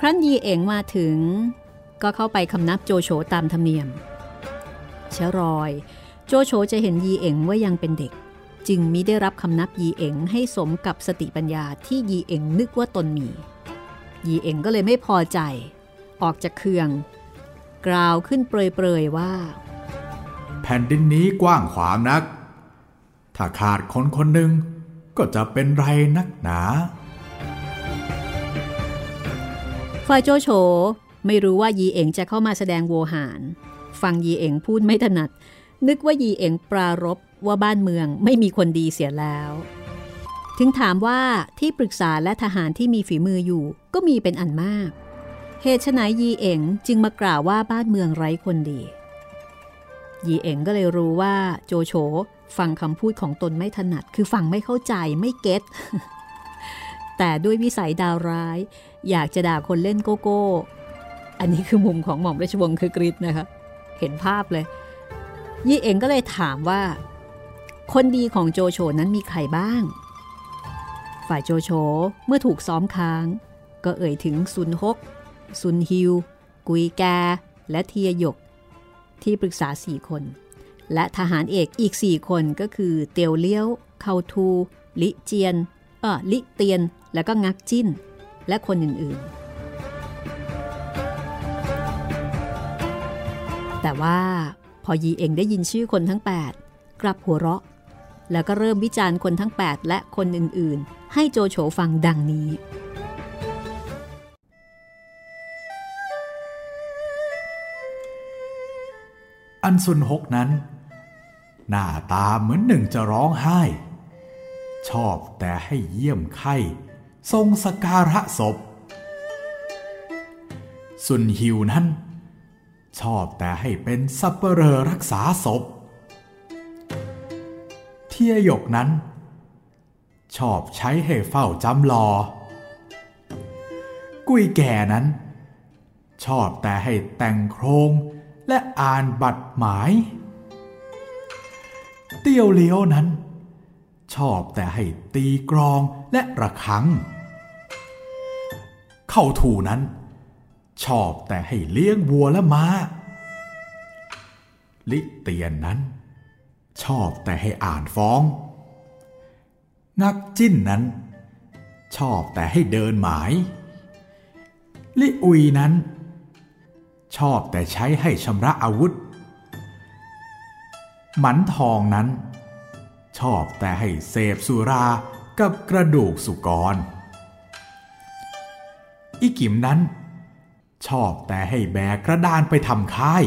[SPEAKER 2] ครั้นยีเอ๋งมาถึง ก็เข้าไปคำนับโจโฉตามธรรมเนียมเชรอย โจโฉจะเห็นยีเอ๋งว่ายังเป็นเด็ก จึงมิได้รับคำนับยีเอ๋งให้สมกับสติปัญญาที่ยีเอ๋งนึกว่าตนมี ยีเอ๋งก็เลยไม่พอใจ ออกจากเคือง กล่าวขึ้นเปรยๆว่า
[SPEAKER 1] แผ่นดินนี้กว้างขวางนัก ถ้าขาดคนคนหนึ่งก็จะเป็นไรนักหนา
[SPEAKER 2] ฝ่ายโจโฉ ไม่รู้ว่ายีเอ๋งจะเข้ามาแสดงโวหาร ฟังยีเอ๋งพูดไม่ถนัด นึกว่ายีเอ๋งปรารบว่าบ้านเมืองไม่มีคนดีเสียแล้ว ถึงถามว่าที่ปรึกษาและทหารที่มีฝีมืออยู่ก็มีเป็นอันมาก เหตุไฉนยีเอ๋งจึงมากล่าวว่าบ้านเมืองไร้คนดี ยีเอ๋งก็เลยรู้ว่าโจโฉฟังคำพูดของตนไม่ถนัด คือฟังไม่เข้าใจไม่เก็ตแต่ด้วยวิสัยดาวร้าย อยากจะด่าคนเล่นโกโก้ อันนี้คือมุมของหม่อมราชวงศ์คือกริชนะคะ เห็นภาพเลย ยี่เองก็เลยถามว่า คนดีของโจโฉนั้นมีใครบ้าง ฝ่ายโจโฉเมื่อถูกซ้อมค้าง ก็เอ่ยถึงซุนฮกซุนฮิว กุยแก และเทียหยก ที่ปรึกษาสี่คน และทหารเอกอีกสี่คนก็คือเตียวเลี้ยวเคาทูลิเจียนเออลิเตียน แล้วก็งักจิ้น และคนอื่นๆ แต่ว่าพอยีเองได้ยินชื่อคนทั้ง 8 กลับหัวเราะ แล้วก็เริ่มวิจารณ์คนทั้ง 8 และคนอื่นๆ ให้โจโฉฟังดังนี้
[SPEAKER 1] อันซุนฮกนั้น หน้าตาเหมือนหนึ่งจะร้องไห้ ชอบแต่ให้เยี่ยมไข้ทรงสการะศพ ซุนฮิวนั้น ชอบแต่ให้เป็นสัปเหร่อรักษาศพ เทียหยกนั้น ชอบใช้ให้เฝ้าจำรอกุยแก่นั้น ชอบแต่ให้แต่งโครงและอ่านบัตรหมาย เตี้ยวเลี้ยวนั้น ชอบแต่ให้ตีกรองและระฆัง เข้าถูนั้น ชอบแต่ให้เลี้ยงวัวและมา้า ลิเตียนนั้น ชอบแต่ให้อ่านฟ้องงักจิ้นนั้น ชอบแต่ให้เดินหมาย ลิอุยนั้น ชอบแต่ใช้ให้ชำระอาวุธ หมันทองนั้น ชอบแต่ให้เสพสุรากับกระดูกสุกร อีกิมนั้น ชอบแต่ให้แบกกระดานไปทำค่าย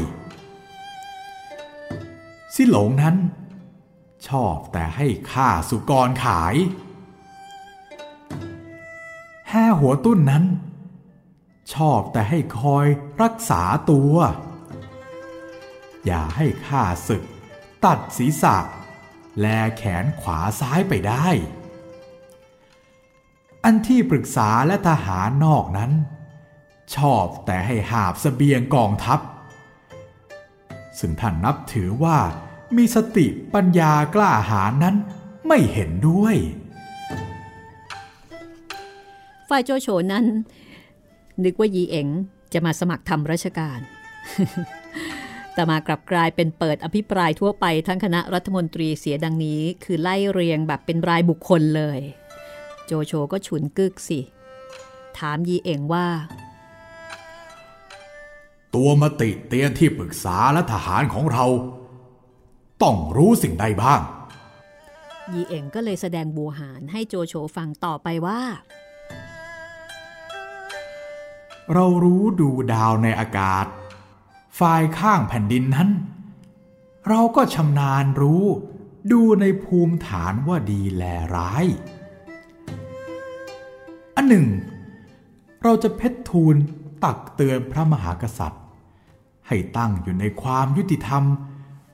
[SPEAKER 1] สิหลงนั้น ชอบแต่ให้ข้าสุกรขายแห่หัวตุ้นนั้น ชอบแต่ให้คอยรักษาตัว อย่าให้ข้าศึก ตัดศีรษะ แลแขนขวาซ้ายไปได้ อันที่ปรึกษาและทหารนอกนั้น ชอบแต่ให้หาบสเสบียงกองทัพ ซึ่งท่านนับถือว่ามีสติปัญญากล้าหาญนั้นไม่เห็นด้วย
[SPEAKER 2] ฝ่ายโจโฉนั้น นึกว่ายีเอ๋งจะมาสมัครทำราชการ แต่มากลับกลายเป็นเปิดอภิปรายทั่วไปทั้งคณะรัฐมนตรีเสียดังนี้ คือไล่เรียงแบบเป็นรายบุคคลเลย โจโฉก็ฉุนกึกสิ ถามยีเอ๋งว่า
[SPEAKER 1] ตัวมติเตียนที่ปรึกษาและทหารของเรา ต้องรู้สิ่งใดบ้าง
[SPEAKER 2] ยีเอ๋งก็เลยแสดงบูหารให้โจโฉฟังต่อไปว่า
[SPEAKER 1] เรารู้ดูดาวในอากาศ ฝ่ายข้างแผ่นดินนั้น เราก็ชำนาญรู้ดูในภูมิฐานว่าดีแลร้าย อันหนึ่ง เราจะเพชรทูล ตักเตือนพระมหากษัตริย์ ให้ตั้งอยู่ในความยุติธรรม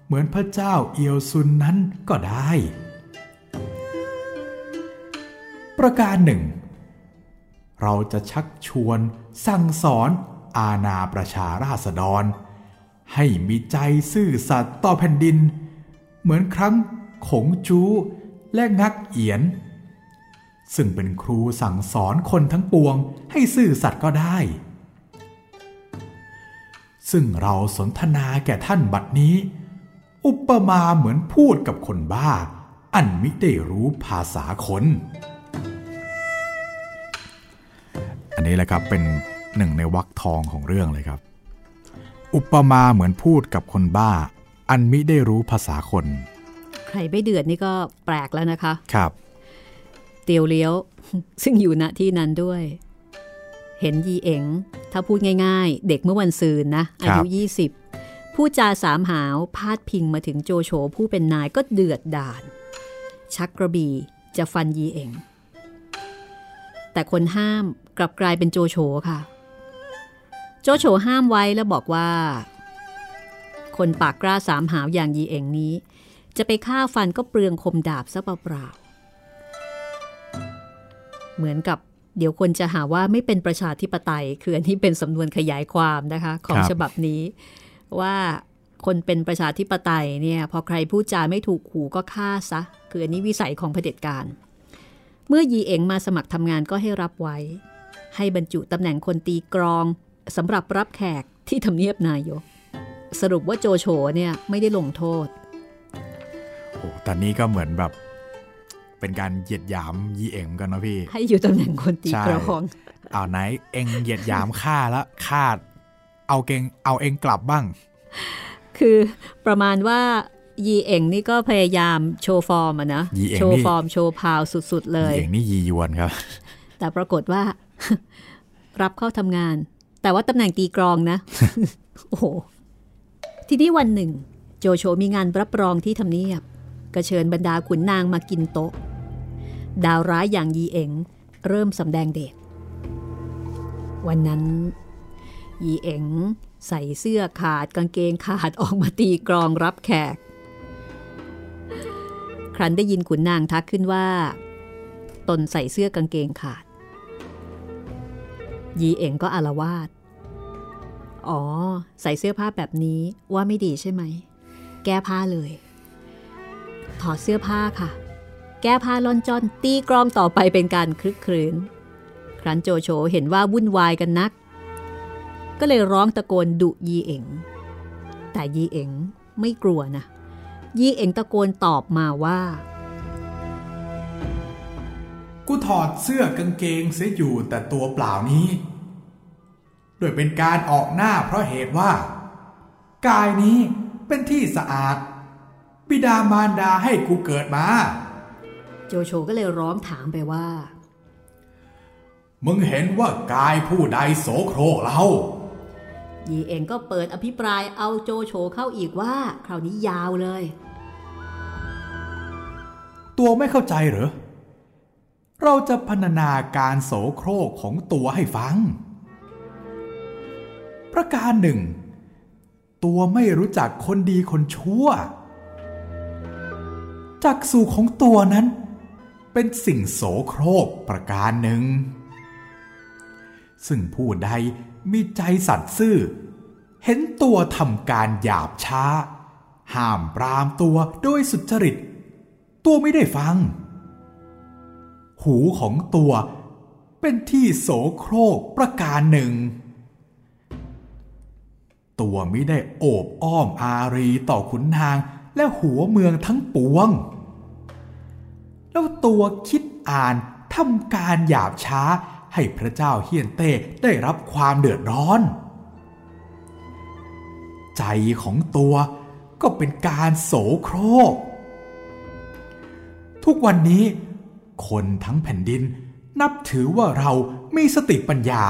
[SPEAKER 1] เหมือนพระเจ้าเอียวซุนนั้นก็ได้ ประการหนึ่ง เราจะชักชวนสั่งสอนอาณาประชาราษฎร ให้มีใจซื่อสัตย์ต่อแผ่นดิน เหมือนครั้งขงจูและงักเอียน ซึ่งเป็นครูสั่งสอนคนทั้งปวงให้ซื่อสัตย์ก็ได้ ซึ่งเราสนทนาแก่ท่านบัดนี้ อุปมาเหมือนพูดกับคนบ้า อันมิได้รู้ภาษาคน อันนี้แหละครับเป็นหนึ่งในวรรคทองของเรื่องเลยครับ อุปมาเหมือนพูดกับคนบ้า อันมิได้รู้ภาษาคน
[SPEAKER 2] ใครไม่เดือดนี่ก็แปลกแล้วนะคะ
[SPEAKER 1] ครับ
[SPEAKER 2] เตียวเลี้ยวซึ่งอยู่ณที่นั้นด้วย เห็นยีเอ๋งถ้าพูดง่ายๆ เด็กเมื่อวันซืนนะ อายุ 20 ผู้จาสามหาวพาดพิงมาถึงโจโฉผู้เป็นนายก็เดือดดาลชักกระบี่จะฟันยีเอ๋งแต่คนห้ามกลับกลายเป็นโจโฉค่ะ โจโฉห้ามไว้แล้วบอกว่า คนปากกล้าสามหาวอย่างยีเอ๋งนี้ จะไปฆ่าฟันก็เปลืองคมดาบซะเปล่าๆเหมือนกับ เดี๋ยวคนจะหาว่าไม่เป็นประชาธิปไตย คืออันนี้เป็นสำนวนขยายความนะคะ ของ
[SPEAKER 1] ครับ
[SPEAKER 2] ฉบับนี้ ว่าคนเป็นประชาธิปไตยเนี่ยพอใครพูดจาไม่ถูกขู่ก็ฆ่าซะ คืออันนี้วิสัยของเผด็จการ เมื่อยีเอ๋งมาสมัครทำงานก็ให้รับไว้ ให้บรรจุตำแหน่งคนตีกรองสำหรับรับแขกที่ทำเนียบนายก สรุปว่าโจโฉเนี่ยไม่ได้ลงโทษ
[SPEAKER 1] โอ้แต่นี่ก็เหมือนแบบ เป็นการเหยียดหยามยีเอ็มกันเนาะพี่
[SPEAKER 2] ให้อยู่ตำแหน่งคนตี
[SPEAKER 1] ใช่
[SPEAKER 2] กรอง
[SPEAKER 1] เอาไหนเองเหยียดหยามข้าแล้วข้าเอาเกงเอาเองกลับบ้าง
[SPEAKER 2] คือประมาณว่ายีเอ๋งนี่ก็พยายามโชว์ฟอร์มอะนะ
[SPEAKER 1] ยีเอ๋ง
[SPEAKER 2] โชว์
[SPEAKER 1] นี่
[SPEAKER 2] ฟอร์มโชว์พาวสุดๆ เลย
[SPEAKER 1] ยีเองนี่ยียวนครับ
[SPEAKER 2] แต่ปรากฏว่า รับเข้าทำงาน แต่ว่าตำแหน่งตีกรองนะ โอ้โห ทีนี้วันหนึ่ง โจโฉมีงานรับรองที่ทำเนียบ ก็เชิญบรรดาขุนนางมากินโต๊ะ ดาวร้ายอย่างยีเอ๋งเริ่มสำแดงเดชวันนั้น ยีเอ๋งใส่เสื้อขาดกางเกงขาดออกมาตีกรองรับแขก ครั้นได้ยินขุนนางทักขึ้นว่า ตนใส่เสื้อกางเกงขาด ยีเอ๋งก็อารวาสอ๋อ ใส่เสื้อผ้าแบบนี้ว่าไม่ดีใช่ไหม แก้ผ้าเลย ถอดเสื้อผ้าค่ะ แก้ผ้าล่อนจอนตีกรองต่อไปเป็นการคลึกครื้น ครั้นโจโฉเห็นว่าวุ่นวายกันนัก ก็เลยร้องตะโกนดุยีเอ๋ง แต่ยีเอ๋งไม่กลัวนะ ยีเอ๋งตะโกนตอบมาว่า
[SPEAKER 1] กูถอดเสื้อกางเกงเสียอยู่แต่ตัวเปล่านี้โดยเป็นการออกหน้าเพราะเหตุว่า กายนี้เป็นที่สะอาด บิดามารดาให้กูเกิดมา
[SPEAKER 2] โจโฉก็เลยร้องถามไปว่า
[SPEAKER 1] มึงเห็นว่ากายผู้ใดโสโครกเรา
[SPEAKER 2] ยีเองก็เปิดอภิปรายเอาโจโฉเข้าอีกว่า คราวนี้ยาวเลย
[SPEAKER 1] ตัวไม่เข้าใจเหรอ เราจะพรรณนาการโสโครกของตัวให้ฟัง ประการหนึ่ง ตัวไม่รู้จักคนดีคนชั่ว จักสู่ของตัวนั้น เป็นสิ่งโสโครกประการหนึ่ง ซึ่งผู้ใดมีใจสัตย์ซื่อ เห็นตัวทำการหยาบช้า ห้ามปรามตัวโดยสุจริต ตัวไม่ได้ฟัง หูของตัวเป็นที่โสโครกประการหนึ่ง ตัวไม่ได้โอบอ้อมอารีต่อขุนนางและหัวเมืองทั้งปวง แล้วตัวคิดอ่านทำการหยาบช้าให้พระเจ้าเฮียนเต้ได้รับความเดือดร้อน ใจของตัวก็เป็นการโสโครก ทุกวันนี้ คนทั้งแผ่นดินนับถือว่าเรามีสติปัญญา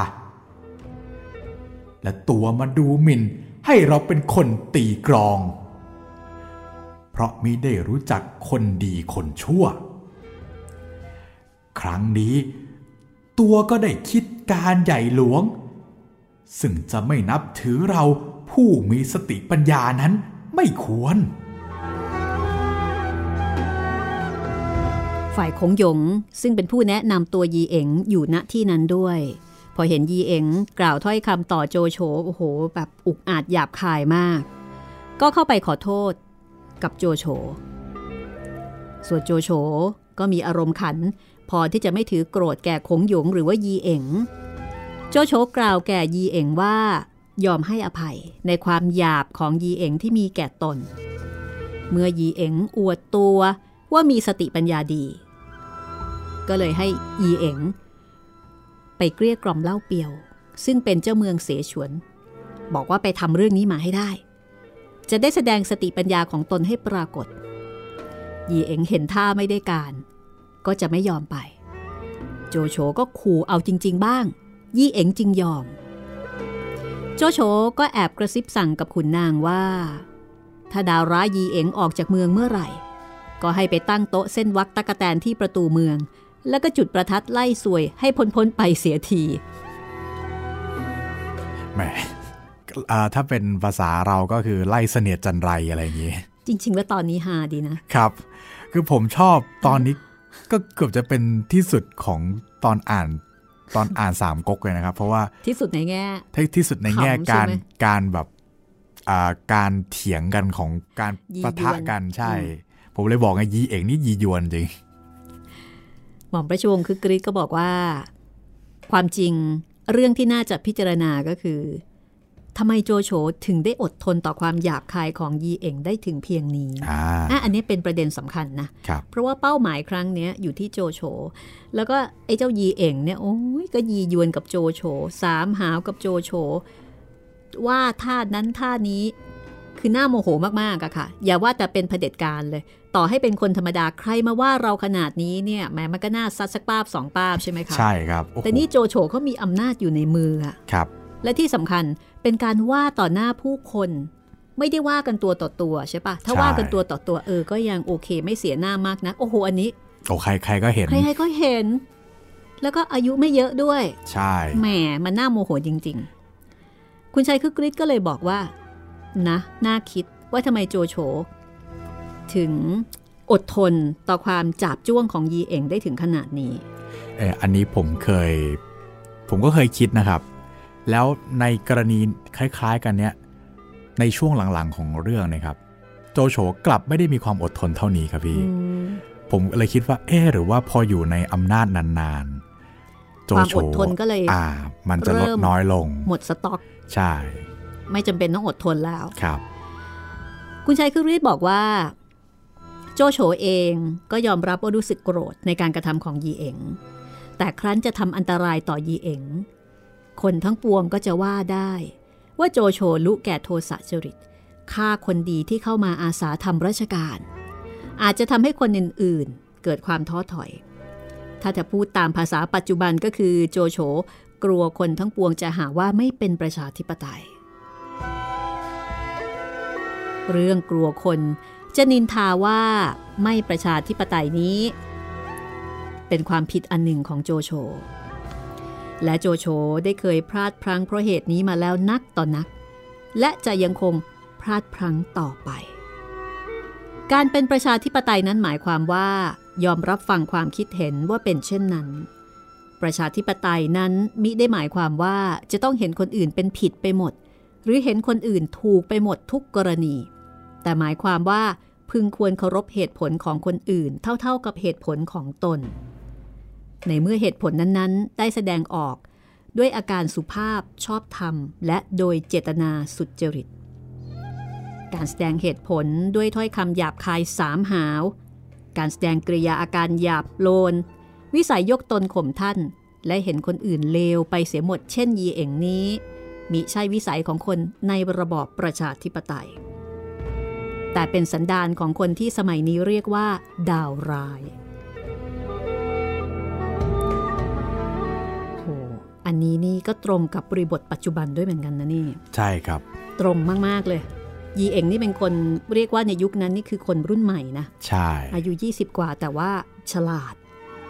[SPEAKER 1] และตัวมาดูหมิ่นให้เราเป็นคนตีกรอง เพราะมิได้รู้จักคนดีคนชั่ว ครั้งนี้ ตัวก็ได้คิดการใหญ่หลวง ซึ่งจะไม่นับถือเราผู้มีสติปัญญานั้นไม่ควร
[SPEAKER 2] ฝ่ายของหยงซึ่งเป็นผู้แนะนำตัวยีเอ๋งอยู่ณที่นั้นด้วย พอเห็นยีเอ๋งกล่าวถ้อยคำต่อโจโฉโอ้โห แบบอุกอาจหยาบคายมาก ก็เข้าไปขอโทษกับโจโฉส่วนโจโฉก็มีอารมณ์ขัน พอที่จะไม่ถือโกรธแก่คงหยงหรือว่ายีเอ๋งโจโฉกล่าวแก่ยีเอ๋งว่า ยอมให้อภัยในความหยาบของยีเอ๋งที่มีแก่ตน เมื่อยีเอ๋งอวดตัวว่ามีสติปัญญาดี ก็เลยให้ยีเอ๋งไปเกลี้ยกล่อมเล่าเปียว ซึ่งเป็นเจ้าเมืองเสฉวน บอกว่าไปทำเรื่องนี้มาให้ได้ จะได้แสดงสติปัญญาของตนให้ปรากฏยีเอ๋งเห็นท่าไม่ได้การ ก็จะไม่ยอมไป โจโฉก็ขู่เอาจริง ๆ บ้าง ยี่เอ๋งจึงยอม โจโฉก็แอบกระซิบสั่งกับขุนนางว่า ถ้าดาวร้ายยีเอ๋งออกจากเมืองเมื่อไหร่ ก็ให้ไปตั้งโต๊ะเส้นวักตะกะแตนที่ประตูเมือง แล้วก็จุดประทัดไล่สวยให้พ้นพ้นๆไปเสียที
[SPEAKER 1] แหมอ่าถ้าเป็นภาษาเราก็คือไล่เสนียดจันไรอะไรอย่างนี้
[SPEAKER 2] จริง ๆ แล้วตอนนี้ฮาดีนะ
[SPEAKER 1] ครับ คือผมชอบตอนนี้ ก็เกือบจะเป็นที่สุดของตอนอ่านตอนอ่านสามก๊กเลยนะครับ เพราะว่า
[SPEAKER 2] ที่สุดในแง่
[SPEAKER 1] ที่ที่สุดในแง่
[SPEAKER 2] ขำใช่
[SPEAKER 1] การ
[SPEAKER 2] ไหม
[SPEAKER 1] การแบบอ่าการเถียงกันของการ
[SPEAKER 2] ยี
[SPEAKER 1] ปะทะ
[SPEAKER 2] ยวน
[SPEAKER 1] กันใช่
[SPEAKER 2] อืม
[SPEAKER 1] ผมเลยบอกไงยีเอกนี่ยียวนจริง
[SPEAKER 2] หม่อมประชวงคือกรีกก็บอกว่า ความจริงเรื่องที่น่าจะพิจารณาก็คือ ทำไมโจโฉถึงได้อดทนต่อความหยาบคายของยีเอ๋งได้ถึงเพียงนี้
[SPEAKER 1] อ่า
[SPEAKER 2] อะอันนี้เป็นประเด็นสำคัญนะ
[SPEAKER 1] ครับ
[SPEAKER 2] เพราะว่าเป้าหมายครั้งเนี้ยอยู่ที่โจโฉ แล้วก็ไอ้เจ้ายีเอ๋งเนี่ยโอ้ยก็ยียวนกับโจโฉสามหาวกับโจโฉว่าท่านั้นท่านี้คือหน้าโมโหมากๆอะค่ะ อย่าว่าแต่เป็นเผด็จการเลย ต่อให้เป็นคนธรรมดาใครมาว่าเราขนาดนี้เนี่ยแหมมันก็น่าซัดสักป้าบสองป้าบใช่ไหมคะ
[SPEAKER 1] ใช่ครับโอ้โห
[SPEAKER 2] แต่นี่โจโฉเขามีอำนาจอยู่ในมืออะ
[SPEAKER 1] ครับ
[SPEAKER 2] และที่สำคัญ เป็นการว่าต่อหน้าผู้คน ไม่ได้ว่ากันตัวต่อตัวใช่ปะถ้า
[SPEAKER 1] ใช่
[SPEAKER 2] ว่ากันตัวต่อตัวเออก็ยังโอเค ไม่เสียหน้ามากนะโอ้โหอันนี้
[SPEAKER 1] โอ้ใครใครก็เห็น
[SPEAKER 2] ใครๆก็เห็น แล้วก็อายุไม่เยอะด้วย
[SPEAKER 1] ใช่
[SPEAKER 2] แหมมันน่าโมโหจริง ๆ คุณชัยคึกฤทธิ์ก็เลยบอกว่า นะน่าคิดว่าทำไมโจโฉถึงอดทนต่อความจับจ้วงของยีเอ๋งได้ถึงขนาดนี้
[SPEAKER 1] เอออันนี้ผมเคย ผมก็เคยคิดนะครับ แล้วในกรณีคล้ายๆกันเนี้ยในช่วงหลังๆของเรื่องเนะครับ โจโฉกลับไม่ได้มีความอดทนเท่านี้ครับพี่
[SPEAKER 2] อืม
[SPEAKER 1] ผมเลยคิดว่าเออหรือว่าพออยู่ในอำนาจนานๆ โจ
[SPEAKER 2] ความ
[SPEAKER 1] โฉ
[SPEAKER 2] อดทนก็เลย
[SPEAKER 1] อ่า มันจะลด
[SPEAKER 2] เริ่ม
[SPEAKER 1] น้อยลง
[SPEAKER 2] หมดสต็อก
[SPEAKER 1] ใช่
[SPEAKER 2] ไม่จำเป็นต้องอดทนแล้ว
[SPEAKER 1] ครับ
[SPEAKER 2] คุณชัยคึกฤทธิ์บอกว่า โจโฉเองก็ยอมรับว่ารู้สึกโกรธในการกระทำของยีเอ๋งแต่ครั้นจะทำอันตรายต่อยีเอ๋ง คนทั้งปวงก็จะว่าได้ ว่าโจโฉลุแก่โทสะจริตฆ่าคนดีที่เข้ามาอาสาทำราชการ อาจจะทำให้คนอื่นๆ เกิดความท้อถอย ถ้าจะพูดตามภาษาปัจจุบันก็คือโจโฉกลัวคนทั้งปวงจะหาว่าไม่เป็นประชาธิปไตย เรื่องกลัวคนจะนินทาว่าไม่ประชาธิปไตยนี้ เป็นความผิดอันหนึ่งของโจโฉ และโจโฉได้เคยพลาดพลั้งเพราะเหตุนี้มาแล้วนักต่อนนัก และจะยังคงพลาดพลั้งต่อไป การเป็นประชาธิปไตยนั้นหมายความว่า ยอมรับฟังความคิดเห็นว่าเป็นเช่นนั้น ประชาธิปไตยนั้นมิได้หมายความว่าจะต้องเห็นคนอื่นเป็นผิดไปหมด หรือเห็นคนอื่นถูกไปหมดทุกกรณี แต่หมายความว่าพึงควรเคารพเหตุผลของคนอื่น เท่าๆกับเหตุผลของตน ในเมื่อเหตุผลนั้นๆ ได้แสดงออกด้วยอาการสุภาพชอบธรรม และโดยเจตนาสุจริต การแสดงเหตุผลด้วยถ้อยคำหยาบคายสามหาว การแสดงกริยาอาการหยาบโลน วิสัยยกตนข่มท่าน และเห็นคนอื่นเลวไปเสียหมดเช่นยีเอ๋งนี้มิใช่วิสัยของคนในระบอบประชาธิปไตย แต่เป็นสันดานของคนที่สมัยนี้เรียกว่า ดาวร้าย อันนี้นี่ก็ตรงกับบริบทปัจจุบันด้วยเหมือนกันนะนี่
[SPEAKER 1] ใช่ครับ
[SPEAKER 2] ตรงมาก ๆ เลย ยีเอ๋งนี่เป็นคนเรียกว่าในยุคนั้นนี่คือคนรุ่นใหม่นะ
[SPEAKER 1] ใช่
[SPEAKER 2] อายุ 20 กว่าแต่ว่าฉลาด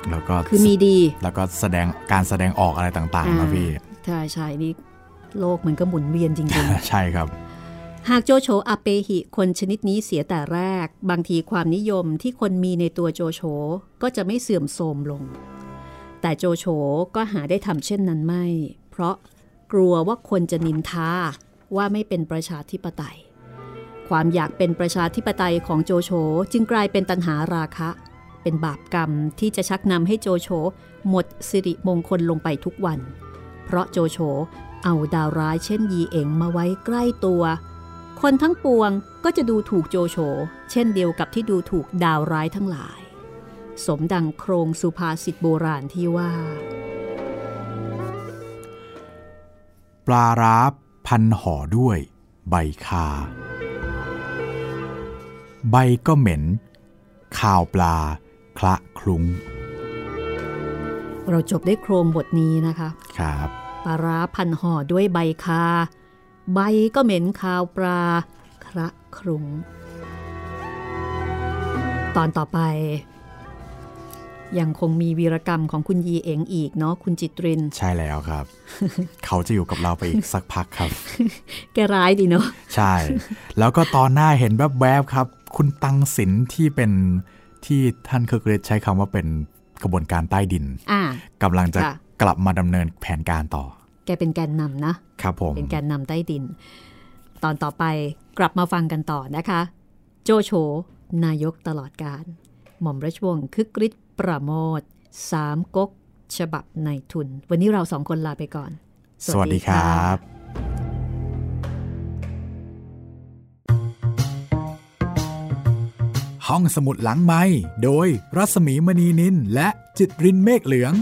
[SPEAKER 1] แล้วก็
[SPEAKER 2] คือมีดี
[SPEAKER 1] แล้วก็แสดงการแสดงออกอะไรต่างๆนะพี่
[SPEAKER 2] ใช่ใช่นี่โลกมันก็หมุนเวียนจริง
[SPEAKER 1] ใช่ครับ
[SPEAKER 2] ๆหากโจโฉอาเปหิคนชนิดนี้เสียแต่แรก บางทีความนิยมที่คนมีในตัวโจโฉก็จะไม่เสื่อมโทรมลง แต่โจโฉก็หาได้ทำเช่นนั้นไม่ เพราะกลัวว่าคนจะนินทาว่าไม่เป็นประชาธิปไตย ความอยากเป็นประชาธิปไตยของโจโฉจึงกลายเป็นตัณหาราคะ เป็นบาปกรรมที่จะชักนำให้โจโฉหมดสิริมงคลลงไปทุกวัน เพราะโจโฉเอาดาวร้ายเช่นยีเอ๋งมาไว้ใกล้ตัว คนทั้งปวงก็จะดูถูกโจโฉเช่นเดียวกับที่ดูถูกดาวร้ายทั้งหลาย สมดังโครงสุภาษิตโบราณที่ว่า
[SPEAKER 1] ปลาร้าพันห่อด้วย ใบคา ใบก็เหม็นข่าวปลาคละคลุ้ง
[SPEAKER 2] เราจบได้โครงบทนี้นะคะ
[SPEAKER 1] ครับ
[SPEAKER 2] ปลาร้าพันห่อด้วยใบคา ใบก็เหม็นคาวปลาคระครุงตอนต่อไป ยังคงมีวีรกรรมของคุณยีเอ๋งอีกเนาะคุณจิตริน
[SPEAKER 1] ใช่แล้วครับ เขาจะอยู่กับเราไปอีกสักพักครับ
[SPEAKER 2] แกร้ายดีเนาะ
[SPEAKER 1] ใช่ แล้วก็ตอนหน้าเห็นแวบๆครับ คุณตังสินที่เป็นที่ท่านเคอร์เกรดใช้คำว่าเป็นกระบวนการใต้ดิน
[SPEAKER 2] อ่า
[SPEAKER 1] กำลังจะ
[SPEAKER 2] ค่ะ
[SPEAKER 1] กลับมาดำเนินแผนการต่อ
[SPEAKER 2] แกเป็นแกนนำนะ
[SPEAKER 1] ครับผม
[SPEAKER 2] เป็นแกนนำใต้ดิน ตอนต่อไปกลับมาฟังกันต่อนะคะ โจโฉนายกตลอดการ หม่อมราชวงศ์คึกฤทธิ์ ประโมทสามก๊กฉบับในทุน วันนี้เราสองคนลาไปก่อน
[SPEAKER 1] สวัสดีครับห้องสมุดหลังไม้โดยรัสมีมณีนินและจิตรินเมฆเหลือง